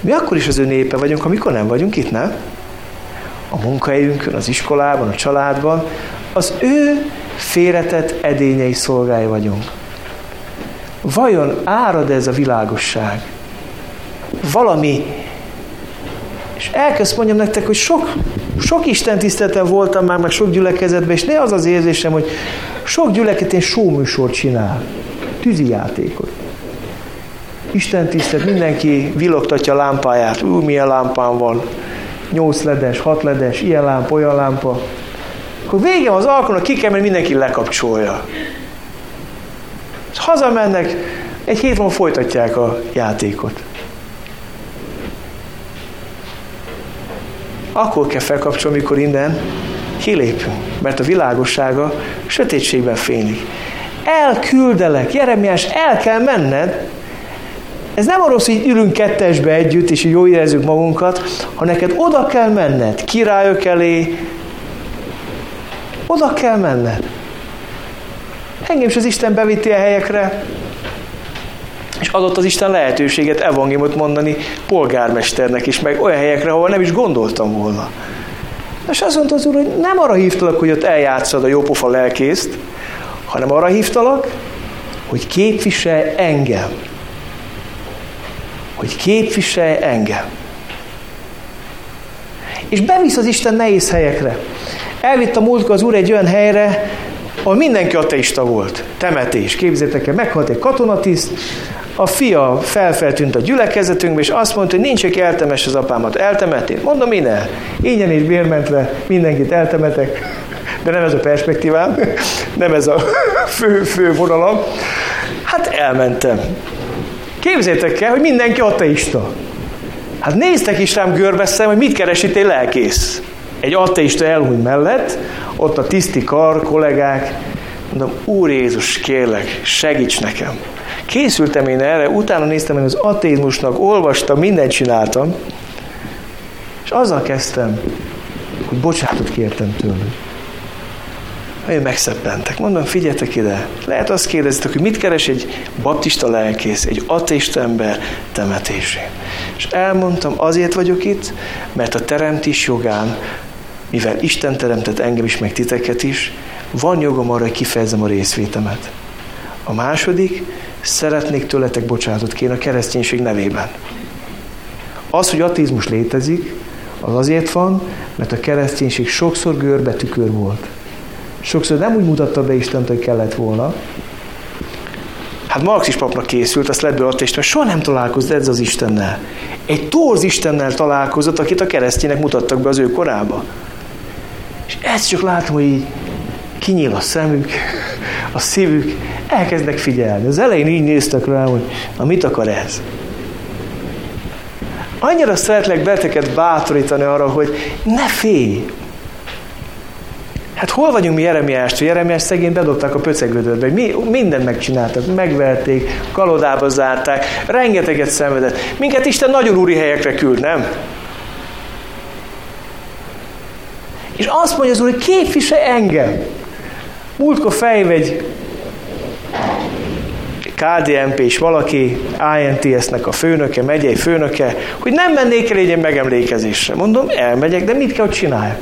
A: Mi akkor is az ő népe vagyunk, amikor nem vagyunk itt, nem? A munkahelyünkön, az iskolában, a családban, az ő félretett edényei szolgái vagyunk. Vajon árad ez a világosság? Valami, és elkezd mondjam nektek, hogy sok, sok Isten tiszteleten voltam már, meg sok gyülekezetben, és ne az az érzésem, hogy sok gyülekezet én sóműsort csinál, tűzi játékot. Isten tisztelt, mindenki villogtatja a lámpáját. Ú, milyen lámpám van. 8 ledes, 6 ledes, ilyen lámpa, olyan lámpa. Akkor vége az alkalomnak, ki kell, mert mindenki lekapcsolja. És hazamennek, egy hét múlva folytatják a játékot. Akkor kell felkapcsolni, amikor innen kilépünk, mert a világossága sötétségben fénylik. Elküldelek, Jeremiás, el kell menned. Ez nem arról hogy ülünk kettesbe együtt, és jó érezzük magunkat, ha neked oda kell menned, királyok elé, oda kell menned. Engem is az Isten bevitti a helyekre, és adott az Isten lehetőséget evangéliumot mondani polgármesternek is, meg olyan helyekre, ahol nem is gondoltam volna. És azt mondta az úr, hogy nem arra hívtalak, hogy ott eljátszad a jópofa lelkészt, hanem arra hívtalak, hogy képviselj engem. Hogy képviselj engem. És bevisz az Isten nehéz helyekre. Elvitt a múltkor az úr egy olyan helyre, ahol mindenki ateista volt. Temetés. Képzétek el, meghalt egy katonatiszt, a fia felfeltűnt a gyülekezetünkbe, és azt mondta, hogy nincs, aki eltemes az apámat. Eltemettél? Mondom, minden. Ingyen és bérmentve mindenkit eltemetek. De nem ez a perspektívám, nem ez a fő, fő vonalam. Hát elmentem. Képzétek el, hogy mindenki ateista. Hát néztek is rám görbeszem, hogy mit keresítél lelkész. Egy ateista elhúny mellett, ott a tiszti kar, kollégák, mondom, Úr Jézus, kérlek, segíts nekem. Készültem én erre, utána néztem én az ateizmusnak, olvastam, mindent csináltam, és azzal kezdtem, hogy bocsánatot kértem tőlük. Nagyon megszeppentek. Mondom, figyeljetek ide. Lehet azt kérdezitek, hogy mit keres egy baptista lelkész, egy ateista ember temetésén. És elmondtam, azért vagyok itt, mert a teremtés jogán, mivel Isten teremtett engem is, meg titeket is, van jogom arra, hogy kifejezem a részvétemet. A második, szeretnék tőletek bocsánatot kérni a kereszténység nevében. Az, hogy ateizmus létezik, az azért van, mert a kereszténység sokszor görbe tükör volt. Sokszor nem úgy mutatta be Istent, hogy kellett volna. Hát Marx is papnak készült, azt lett be mert soha nem találkozott ez az Istennel. Egy torz Istennel találkozott, akit a keresztények mutattak be az ő korába. És ezt csak látom, hogy így kinyíl a szemük, a szívük, elkezdnek figyelni. Az elején így néztek rá, hogy na mit akar ez? Annyira szeretlek beteket bátorítani arra, hogy ne félj. Hát hol vagyunk mi Jeremiástól? Jeremiás szegény bedobták a pöcegödörbe. Mi, mindent megcsináltak, megverték, kalodába zárták, rengeteget szenvedett. Minket Isten nagyon úri helyekre küld, nem? És azt mondja az úr, hogy képviselj engem. Múltkor fejv egy KDNP is valaki, INTS-nek a főnöke, megyei főnöke, hogy nem mennék el egy megemlékezésre. Mondom, elmegyek, de mit kell, hogy?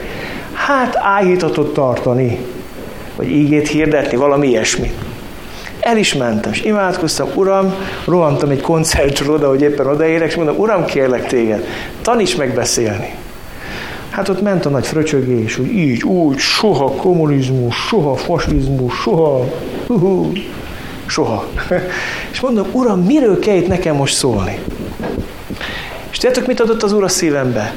A: Hát áhítatot tartani, vagy ígét hirdetni, valami ilyesmi. El is mentem, és imádkoztam, Uram, rohantam egy koncertről oda, hogy éppen odaérek, és mondom, Uram, kérlek téged, taníts meg beszélni. Hát ott ment a nagy fröcsögés, hogy így, úgy, soha kommunizmus, soha fasizmus, soha, uh-huh, soha. És mondom, Uram, miről kell itt nekem most szólni? És tudjátok, mit adott az Úr a szívembe?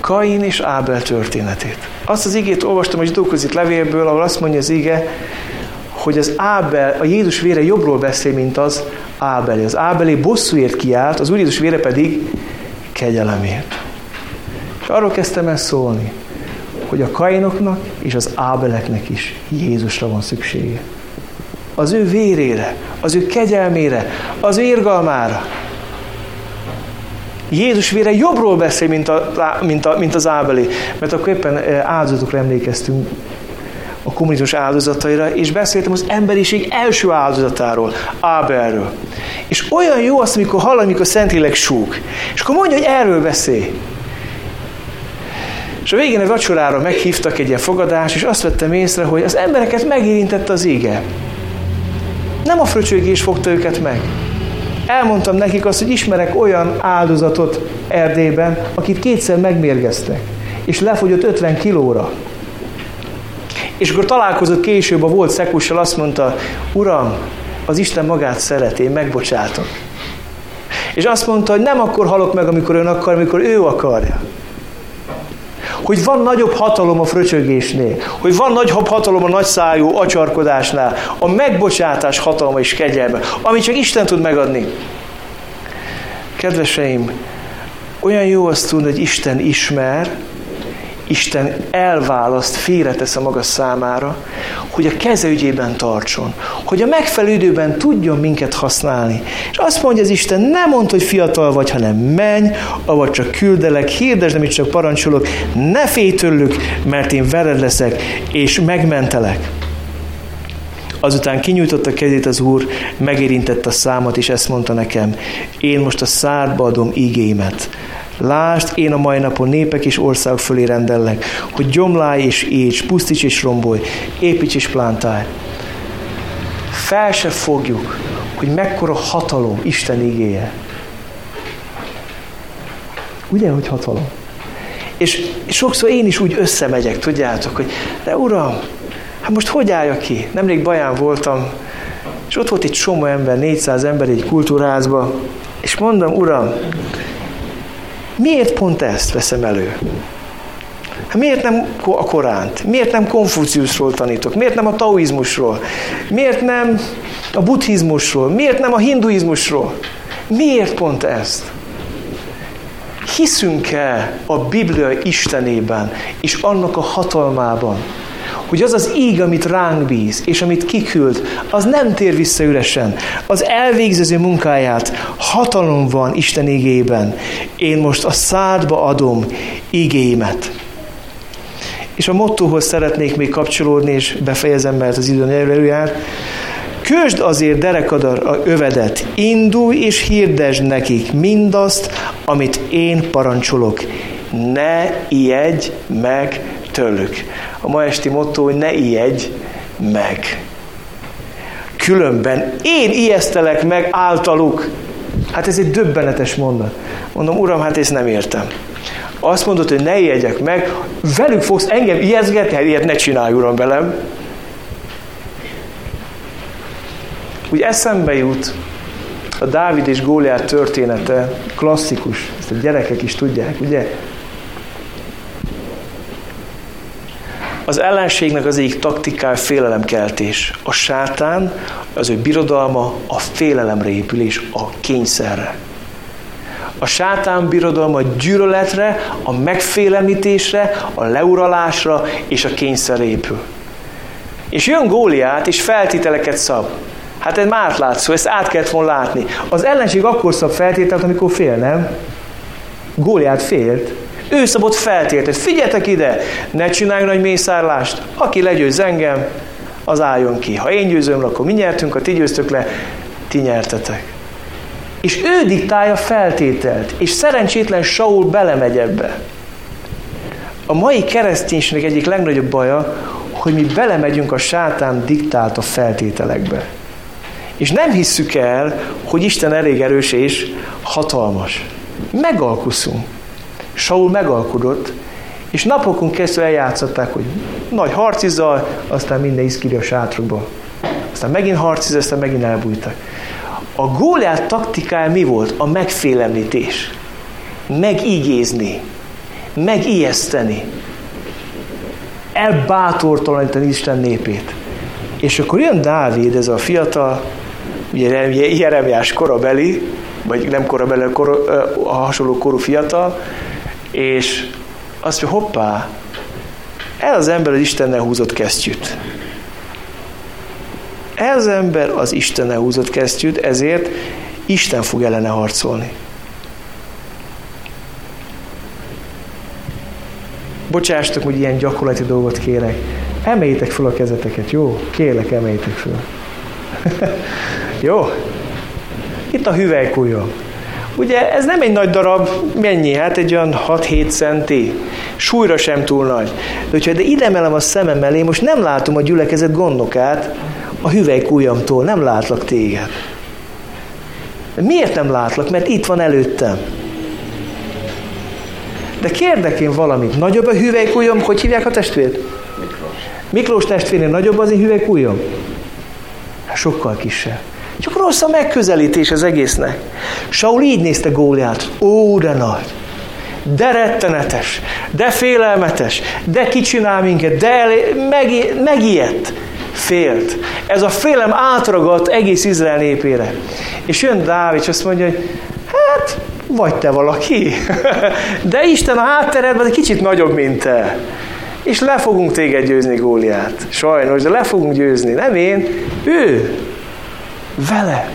A: Kain és Ábel történetét. Azt az igét olvastam a zsidókozit levélből, ahol azt mondja az ige, hogy az Ábel, a Jézus vére jobbról beszél, mint az Ábeli. Az Ábeli bosszúért kiállt, az Úr Jézus vére pedig kegyelemért. És arról kezdtem el szólni, hogy a kainoknak és az ábeleknek is Jézusra van szüksége. Az ő vérére, az ő kegyelmére, az ő irgalmára. Jézus vére jobbról beszél, mint, a, mint, a, mint az ábeli, mert akkor éppen eh, áldozatokra emlékeztünk a kommunizmus áldozataira, és beszéltem az emberiség első áldozatáról, Ábelről. És olyan jó azt, amikor hall, amikor Szentlélek súg. És akkor mondja, hogy erről beszél. És a végén a vacsorára meghívtak egy ilyen fogadás, és azt vettem észre, hogy az embereket megérintette az ége. Nem a fröcsögés fogta őket meg. Elmondtam nekik azt, hogy ismerek olyan áldozatot Erdélyben, akit kétszer megmérgeztek, és lefogyott 50 kilóra. És akkor találkozott később a volt szekussal, azt mondta, Uram, az Isten magát szereti, én megbocsátok. És azt mondta, hogy nem akkor halok meg, amikor ön akar, amikor ő akarja. Hogy van nagyobb hatalom a fröcsögésnél, hogy van nagyobb hatalom a nagyszájú acsarkodásnál, a megbocsátás hatalma és kegyelme, amit csak Isten tud megadni. Kedveseim, olyan jó azt tudni, hogy Isten ismer, Isten elválaszt, félretesz a maga számára, hogy a keze ügyében tartson, hogy a megfelelő időben tudjon minket használni. És azt mondja az Isten, nem mond, hogy fiatal vagy, hanem menj, avagy csak küldelek, hirdesd, amit csak parancsolok, ne félj tőlük, mert én veled leszek, és megmentelek. Azután kinyújtotta kezét az Úr, megérintett a számat, és ezt mondta nekem, én most a szádba adom ígémet. Lásd, én a mai napon népek és országok fölé rendellek, hogy gyomlálj és éts, pusztíts és rombolj, építs és plántálj. Fel se fogjuk, hogy mekkora hatalom Isten igéje. Ugye, hogy hatalom? És sokszor én is úgy összemegyek, tudjátok, hogy de uram, hát most hogy álljak ki? Nemrég baján voltam, és ott volt egy csomó ember, 400 ember egy kultúrázba, és mondom, uram, Miért pont ezt veszem elő? Hát miért nem a Koránt? Miért nem Konfuciusról tanítok? Miért nem a taoizmusról? Miért nem a buddhizmusról? Miért nem a hinduizmusról? Miért pont ezt? Hiszünk-e a Biblia Istenében és annak a hatalmában? Hogy az az íg, amit ránk bíz, és amit kiküld, az nem tér vissza üresen. Az elvégző munkáját hatalom van Isten igében. Én most a szádba adom igéimet. És a mottóhoz szeretnék még kapcsolódni, és befejezem, mert az idő előjár. Kösd azért derekadar a övedet, indulj és hirdesd nekik mindazt, amit én parancsolok. Ne ijedj meg tőlük. A ma esti motto, hogy ne ijedj meg. Különben én ijesztelek meg általuk. Hát ez egy döbbenetes mondat. Mondom, uram, hát ezt nem értem. Azt mondod, hogy ne ijedjek meg, velük fogsz engem ijeszgetni, hát ilyet ne csinálj, uram, velem. Úgy eszembe jut a Dávid és Góliát története, klasszikus, ezt a gyerekek is tudják, ugye? Az ellenségnek az egyik taktikája félelemkeltés. A sátán, az ő birodalma a félelemre épülés, a kényszerre. A sátán birodalma a gyűlöletre, a megfélemlítésre, a leuralásra és a kényszerre épül. És jön Góliát, és feltételeket szab. Hát ez már látszó, ezt át kellett volna látni. Az ellenség akkor szab feltételt, amikor fél, nem? Góliát félt, ő szabott feltételt. Figyeljetek ide, ne csinálj nagy mészárlást. Aki legyőz engem, az álljon ki. Ha én győzöm, akkor mi nyertünk, ha ti győztök le, ti nyertetek. És ő diktálja feltételt, és szerencsétlen Saul belemegy ebbe. A mai kereszténységnek egyik legnagyobb baja, hogy mi belemegyünk a sátán diktált a feltételekbe. És nem hisszük el, hogy Isten elég erős és hatalmas. Megalkuszunk. Saul megalkodott, és napokon keresztül eljátszották, hogy nagy harcizal, aztán minden iszkiri a sátrukba. Aztán megint harciz, aztán megint elbújtak. A Góliát taktikája mi volt? A megfélemlítés. Megígézni. Megijeszteni. Elbátortalanítani Isten népét. És akkor jön Dávid, ez a fiatal, ugye Jeremiás korabeli, vagy nem korabeli, kor, a hasonló korú fiatal, és azt mondja, hoppá, ez az ember az Istennel húzott kesztyűt. Ez az ember az Istennel húzott kesztyűt, ezért Isten fog ellene harcolni. Bocsástok, hogy ilyen gyakorlati dolgot kérek. Emeljétek fel a kezeteket, jó? Kérlek, emeljétek fel. jó? Itt a hüvelykújja. Ugye ez nem egy nagy darab, mennyi? Hát egy olyan 6-7 centi. Súlyra sem túl nagy. De hogyha de ide emelem a szemem elé, most nem látom a gyülekezet gondokát a hüvelykújamtól, nem látlak téged. Miért nem látlak? Mert itt van előttem. De kérdek én valamit. Nagyobb a hüvelykújam? Hogy hívják a testvért? Miklós. Miklós testvérnél nagyobb az én hüvelykújam? Hát sokkal kisebb. Csak rossz a megközelítés az egésznek. Saul így nézte Góliát. Ó, de nagy! De rettenetes, de félelmetes, de kicsinál minket, de meg, megijedt, félt. Ez a félem átragadt egész Izrael népére. És jön Dávid, és azt mondja, hogy hát, vagy te valaki. De Isten a hátteredben egy kicsit nagyobb, mint te. És le fogunk téged győzni, Góliát. Sajnos, de le fogunk győzni. Nem én, ő. Vele.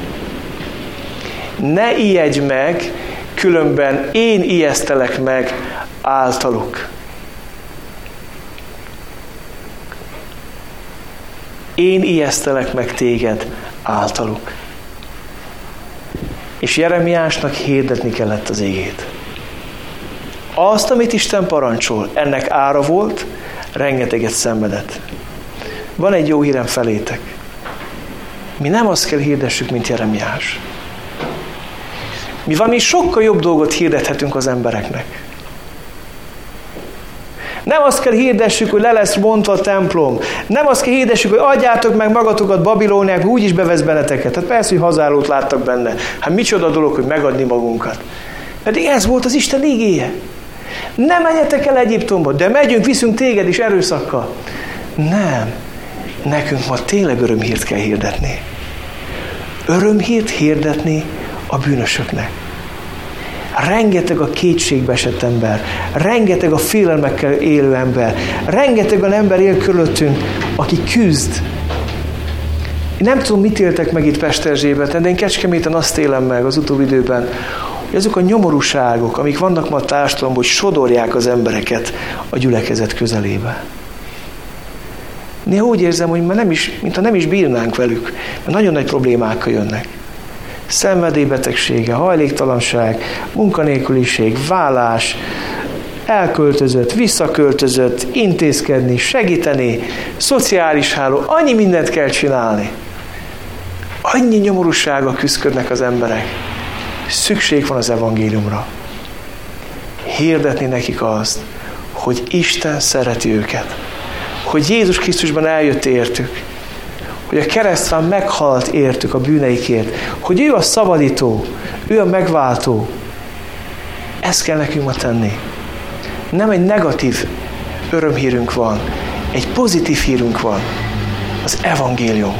A: Ne ijedj meg, különben én ijesztelek meg általuk. Én ijesztelek meg téged általuk. És Jeremiásnak hirdetni kellett az égét. Azt, amit Isten parancsol, ennek ára volt, rengeteget szenvedett. Van egy jó hírem felétek. Mi nem azt kell hirdessük, mint Jeremiás. Mi valami sokkal jobb dolgot hirdethetünk az embereknek. Nem azt kell hirdessük, hogy le lesz bontva a templom. Nem azt kell hirdessük, hogy adjátok meg magatokat Babilóniába, úgy is bevesz benneteket. Hát persze, hogy hazálót láttak benne. Hát micsoda dolog, hogy megadni magunkat. Pedig ez volt az Isten ígéje. Nem menjetek el Egyiptomba, de megyünk, viszünk téged is erőszakkal. Nem. Nekünk ma tényleg örömhírt kell hirdetni. Örömhírt hirdetni a bűnösöknek. Rengeteg a kétségbe esett ember, rengeteg a félelmekkel élő ember, rengeteg olyan ember él körülöttünk, aki küzd. Én nem tudom, mit éltek meg itt Pesterzsébeten, de én Kecskeméten azt élem meg az utóbbi időben, hogy azok a nyomorúságok, amik vannak ma a társadalomban, hogy sodorják az embereket a gyülekezet közelébe. Néha úgy érzem, hogy már nem is, mintha nem is bírnánk velük, mert nagyon nagy problémákkal jönnek szenvedélybetegsége, hajléktalanság, munkanélküliség, vállás, elköltözött, visszaköltözött, intézkedni, segíteni, szociális háló, annyi mindent kell csinálni. Annyi nyomorúsága küzdködnek az emberek. Szükség van az evangéliumra. Hirdetni nekik azt, hogy Isten szereti őket. Hogy Jézus Krisztusban eljött értük hogy a keresztván meghalt értük a bűneikért, hogy ő a szabadító, ő a megváltó. Ezt kell nekünk ma tenni. Nem egy negatív örömhírünk van, egy pozitív hírünk van. Az evangélium.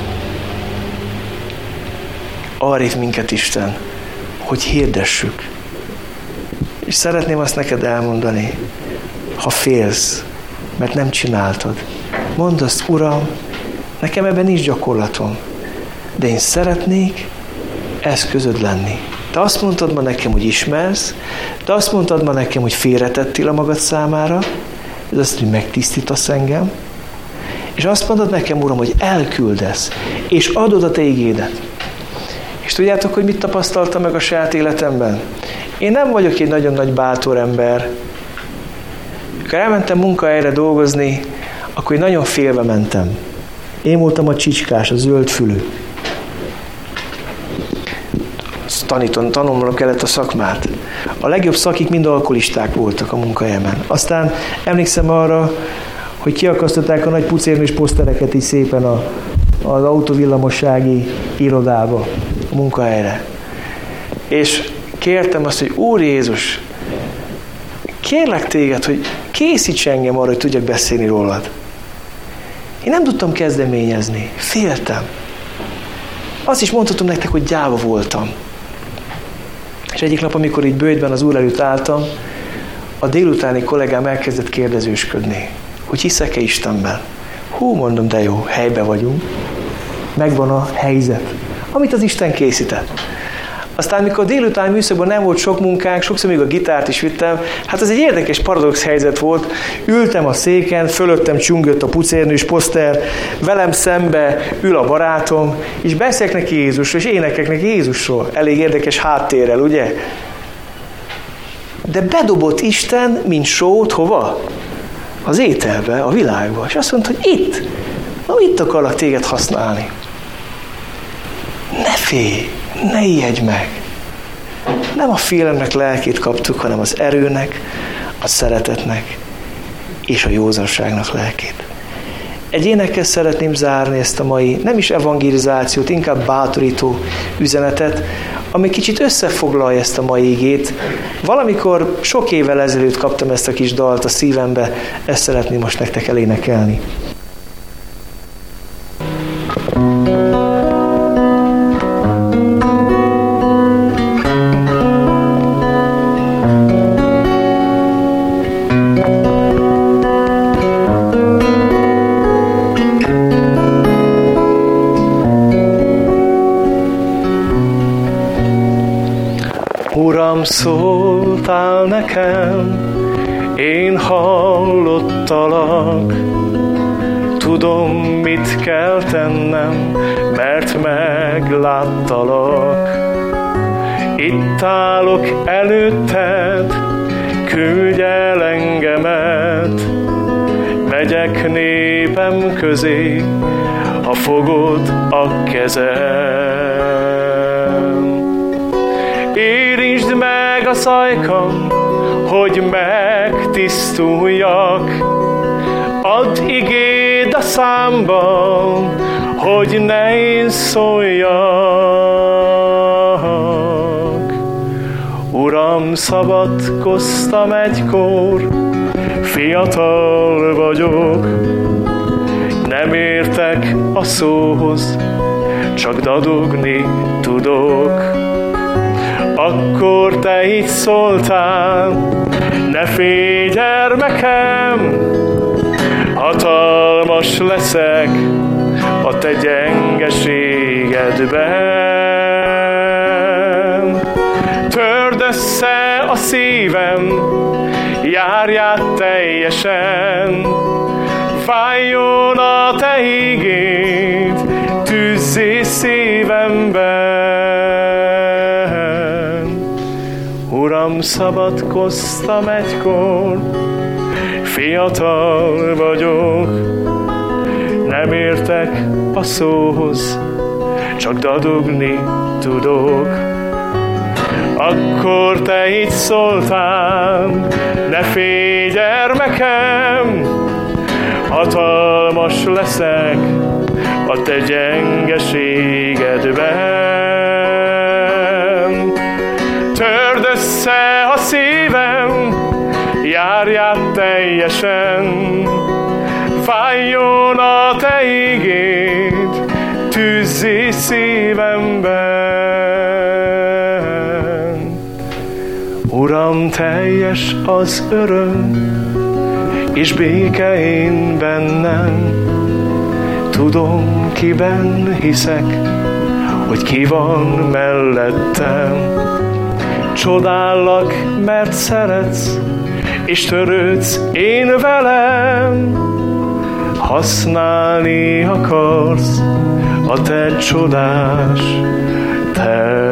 A: Arra minket Isten, hogy hirdessük. És szeretném azt neked elmondani, ha félsz, mert nem csináltad. Mondd azt, Uram, Nekem ebben nincs gyakorlatom. De én szeretnék eszközöd lenni. Te azt mondtad ma nekem, hogy ismersz, te azt mondtad ma nekem, hogy félretettél a magad számára, ez azt, hogy megtisztítasz engem, és azt mondod nekem, Uram, hogy elküldesz, és adod a te igédet. És tudjátok, hogy mit tapasztaltam meg a saját életemben? Én nem vagyok egy nagyon nagy bátor ember. Amikor elmentem munkahelyre dolgozni, akkor én nagyon félve mentem. Én voltam a csicskás, a zöld fülű. Tanítom, tanulnom kellett a szakmát. A legjobb szakik mind alkoholisták voltak a munkahelyemen. Aztán emlékszem arra, hogy kiakasztották a nagy pucérnős posztereket is szépen a, az autovillamossági irodába, a munkahelyre. És kértem azt, hogy Úr Jézus, kérlek téged, hogy készíts engem arra, hogy tudjak beszélni rólad. Én nem tudtam kezdeményezni. Féltem. Azt is mondhatom nektek, hogy gyáva voltam. És egyik nap, amikor így bőjtben az úr előtt álltam, a délutáni kollégám elkezdett kérdezősködni, hogy hiszek-e Istenben. Hú, mondom, de jó, helybe vagyunk. Megvan a helyzet, amit az Isten készített. Aztán, mikor délután műszakban nem volt sok munkánk, sokszor még a gitárt is vittem, hát ez egy érdekes paradox helyzet volt. Ültem a széken, fölöttem csungött a pucérnős poszter, velem szembe ül a barátom, és beszélek neki Jézusról, és énekek neki Jézusról. Elég érdekes háttérrel, ugye? De bedobott Isten, mint sót, hova? Az ételbe, a világba. És azt mondta, hogy itt, na itt akarlak téged használni. Ne félj! Ne ijedj meg. Nem a félemnek lelkét kaptuk, hanem az erőnek, a szeretetnek és a józanságnak lelkét. egy énekkel szeretném zárni ezt a mai, nem is evangelizációt, inkább bátorító üzenetet, ami kicsit összefoglalja ezt a mai igét. Valamikor sok évvel ezelőtt kaptam ezt a kis dalt a szívembe, ezt szeretném most nektek elénekelni. Szóltál nekem, én hallottalak, tudom, mit kell tennem, mert megláttalak. Itt állok előtted, küldj el engemet, megyek népem közé, ha fogod a kezem. A szajkam, hogy megtisztuljak, add igéd a számban, hogy ne én szóljak. Uram, szabadkoztam egykor, fiatal vagyok, nem értek a szóhoz, csak dadogni tudok. Akkor te így szóltál, ne félj gyermekem, hatalmas leszek a te gyengeségedben. Törd össze a szívem, járját teljesen, fájjon a te ígéd, tűzzé szívemben. Uram, szabadkoztam egykor, fiatal vagyok, nem értek a szóhoz, csak dadogni tudok. Akkor te így szóltál, ne félj gyermekem, hatalmas leszek a te gyengeségedben. Törd össze a szívem, járját teljesen, fájjon a te ígéd, tűzzi szívemben. Uram, teljes az öröm, és béke én bennem. Tudom, kiben hiszek, hogy ki van mellettem. Csodállak, mert szeretsz, és törődsz én velem. Használni akarsz a te csodás tervedben.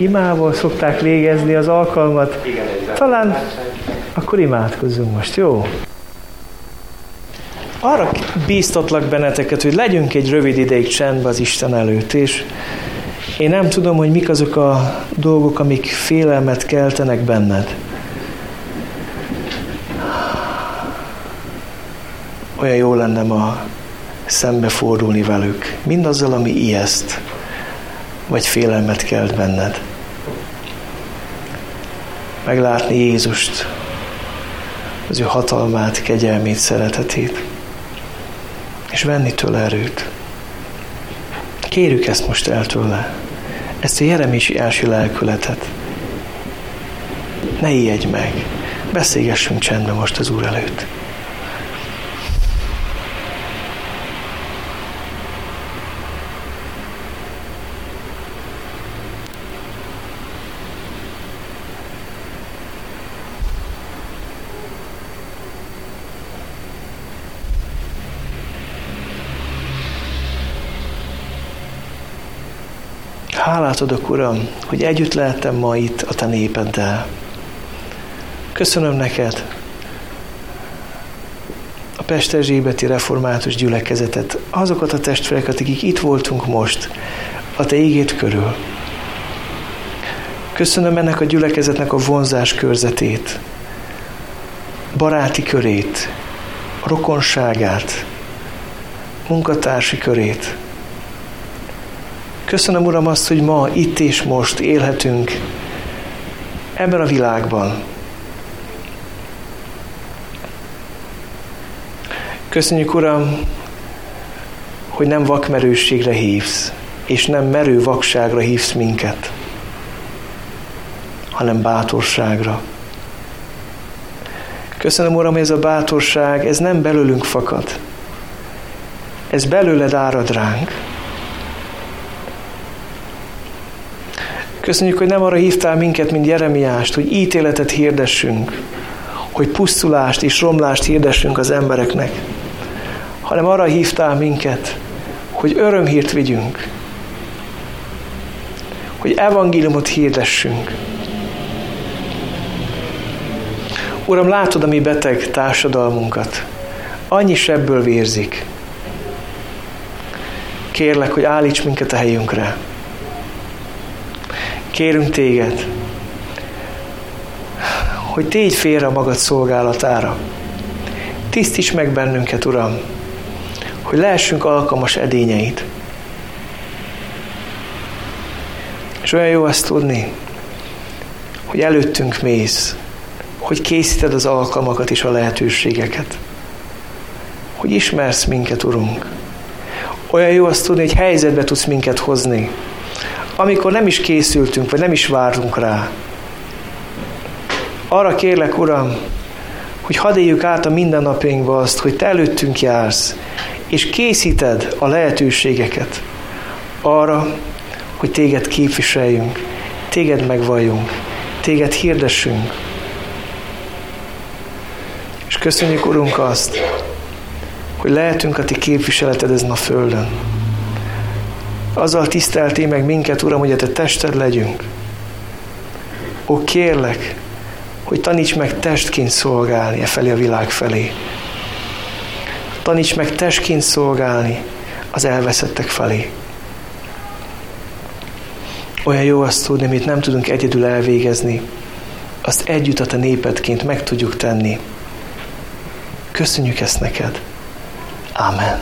A: Imával szokták végezni az alkalmat. Talán akkor imádkozzunk most, jó? Arra bíztatlak benneteket, hogy legyünk egy rövid ideig csendben az Isten előtt, és én nem tudom, hogy mik azok a dolgok, amik félelmet keltenek benned. Olyan jó lenne ma szembefordulni velük, mindazzal, ami ijeszt, vagy félelmet kelt benned. Meglátni Jézust, az ő hatalmát, kegyelmét, szeretetét, és venni tőle erőt. Kérjük ezt most el tőle, ezt a Jeremisi első lelkületet. Ne ijedj meg, beszélgessünk csendben most az Úr előtt. Hálát adok, Uram, hogy együtt lehettem ma itt a Te népeddel. Köszönöm neked a Pesterzsébeti Református Gyülekezetet, azokat a testvéreket, akik itt voltunk most, a Te ígét körül. Köszönöm ennek a gyülekezetnek a vonzás körzetét, baráti körét, rokonságát, munkatársi körét. Köszönöm, Uram, azt, hogy ma, itt és most élhetünk ebben a világban. Köszönjük, Uram, hogy nem vakmerősségre hívsz, és nem merő vakságra hívsz minket, hanem bátorságra. Köszönöm, Uram, hogy ez a bátorság, ez nem belőlünk fakad. Ez belőled árad ránk. Köszönjük, hogy nem arra hívtál minket, mint Jeremiást, hogy ítéletet hirdessünk, hogy pusztulást és romlást hirdessünk az embereknek, hanem arra hívtál minket, hogy örömhírt vigyünk, hogy evangéliumot hirdessünk. Uram, látod a mi beteg társadalmunkat. Annyi sebből vérzik. Kérlek, hogy állíts minket a helyünkre. Kérünk téged, hogy tégy félre a magad szolgálatára. Tisztíts meg bennünket, Uram, hogy lehessünk alkalmas edényeit. És olyan jó azt tudni, hogy előttünk mész, hogy készíted az alkalmakat és a lehetőségeket. Hogy ismersz minket, Urunk. Olyan jó azt tudni, hogy helyzetbe tudsz minket hozni, amikor nem is készültünk, vagy nem is várunk rá. Arra kérlek, Uram, hogy hadd éljük át a mindennapjainkba azt, hogy Te előttünk jársz, és készíted a lehetőségeket arra, hogy Téged képviseljünk, Téged megvalljunk, Téged hirdessünk. És köszönjük, Urunk, azt, hogy lehetünk a Ti képviseleted ezen a földön. Azzal tiszteltél meg minket, Uram, hogy a Te tested legyünk. Ó, kérlek, hogy taníts meg testként szolgálni e felé a világ felé. Taníts meg testként szolgálni az elveszettek felé. Olyan jó azt tudni, amit nem tudunk egyedül elvégezni, azt együtt a te népedként meg tudjuk tenni. Köszönjük ezt neked. Amen.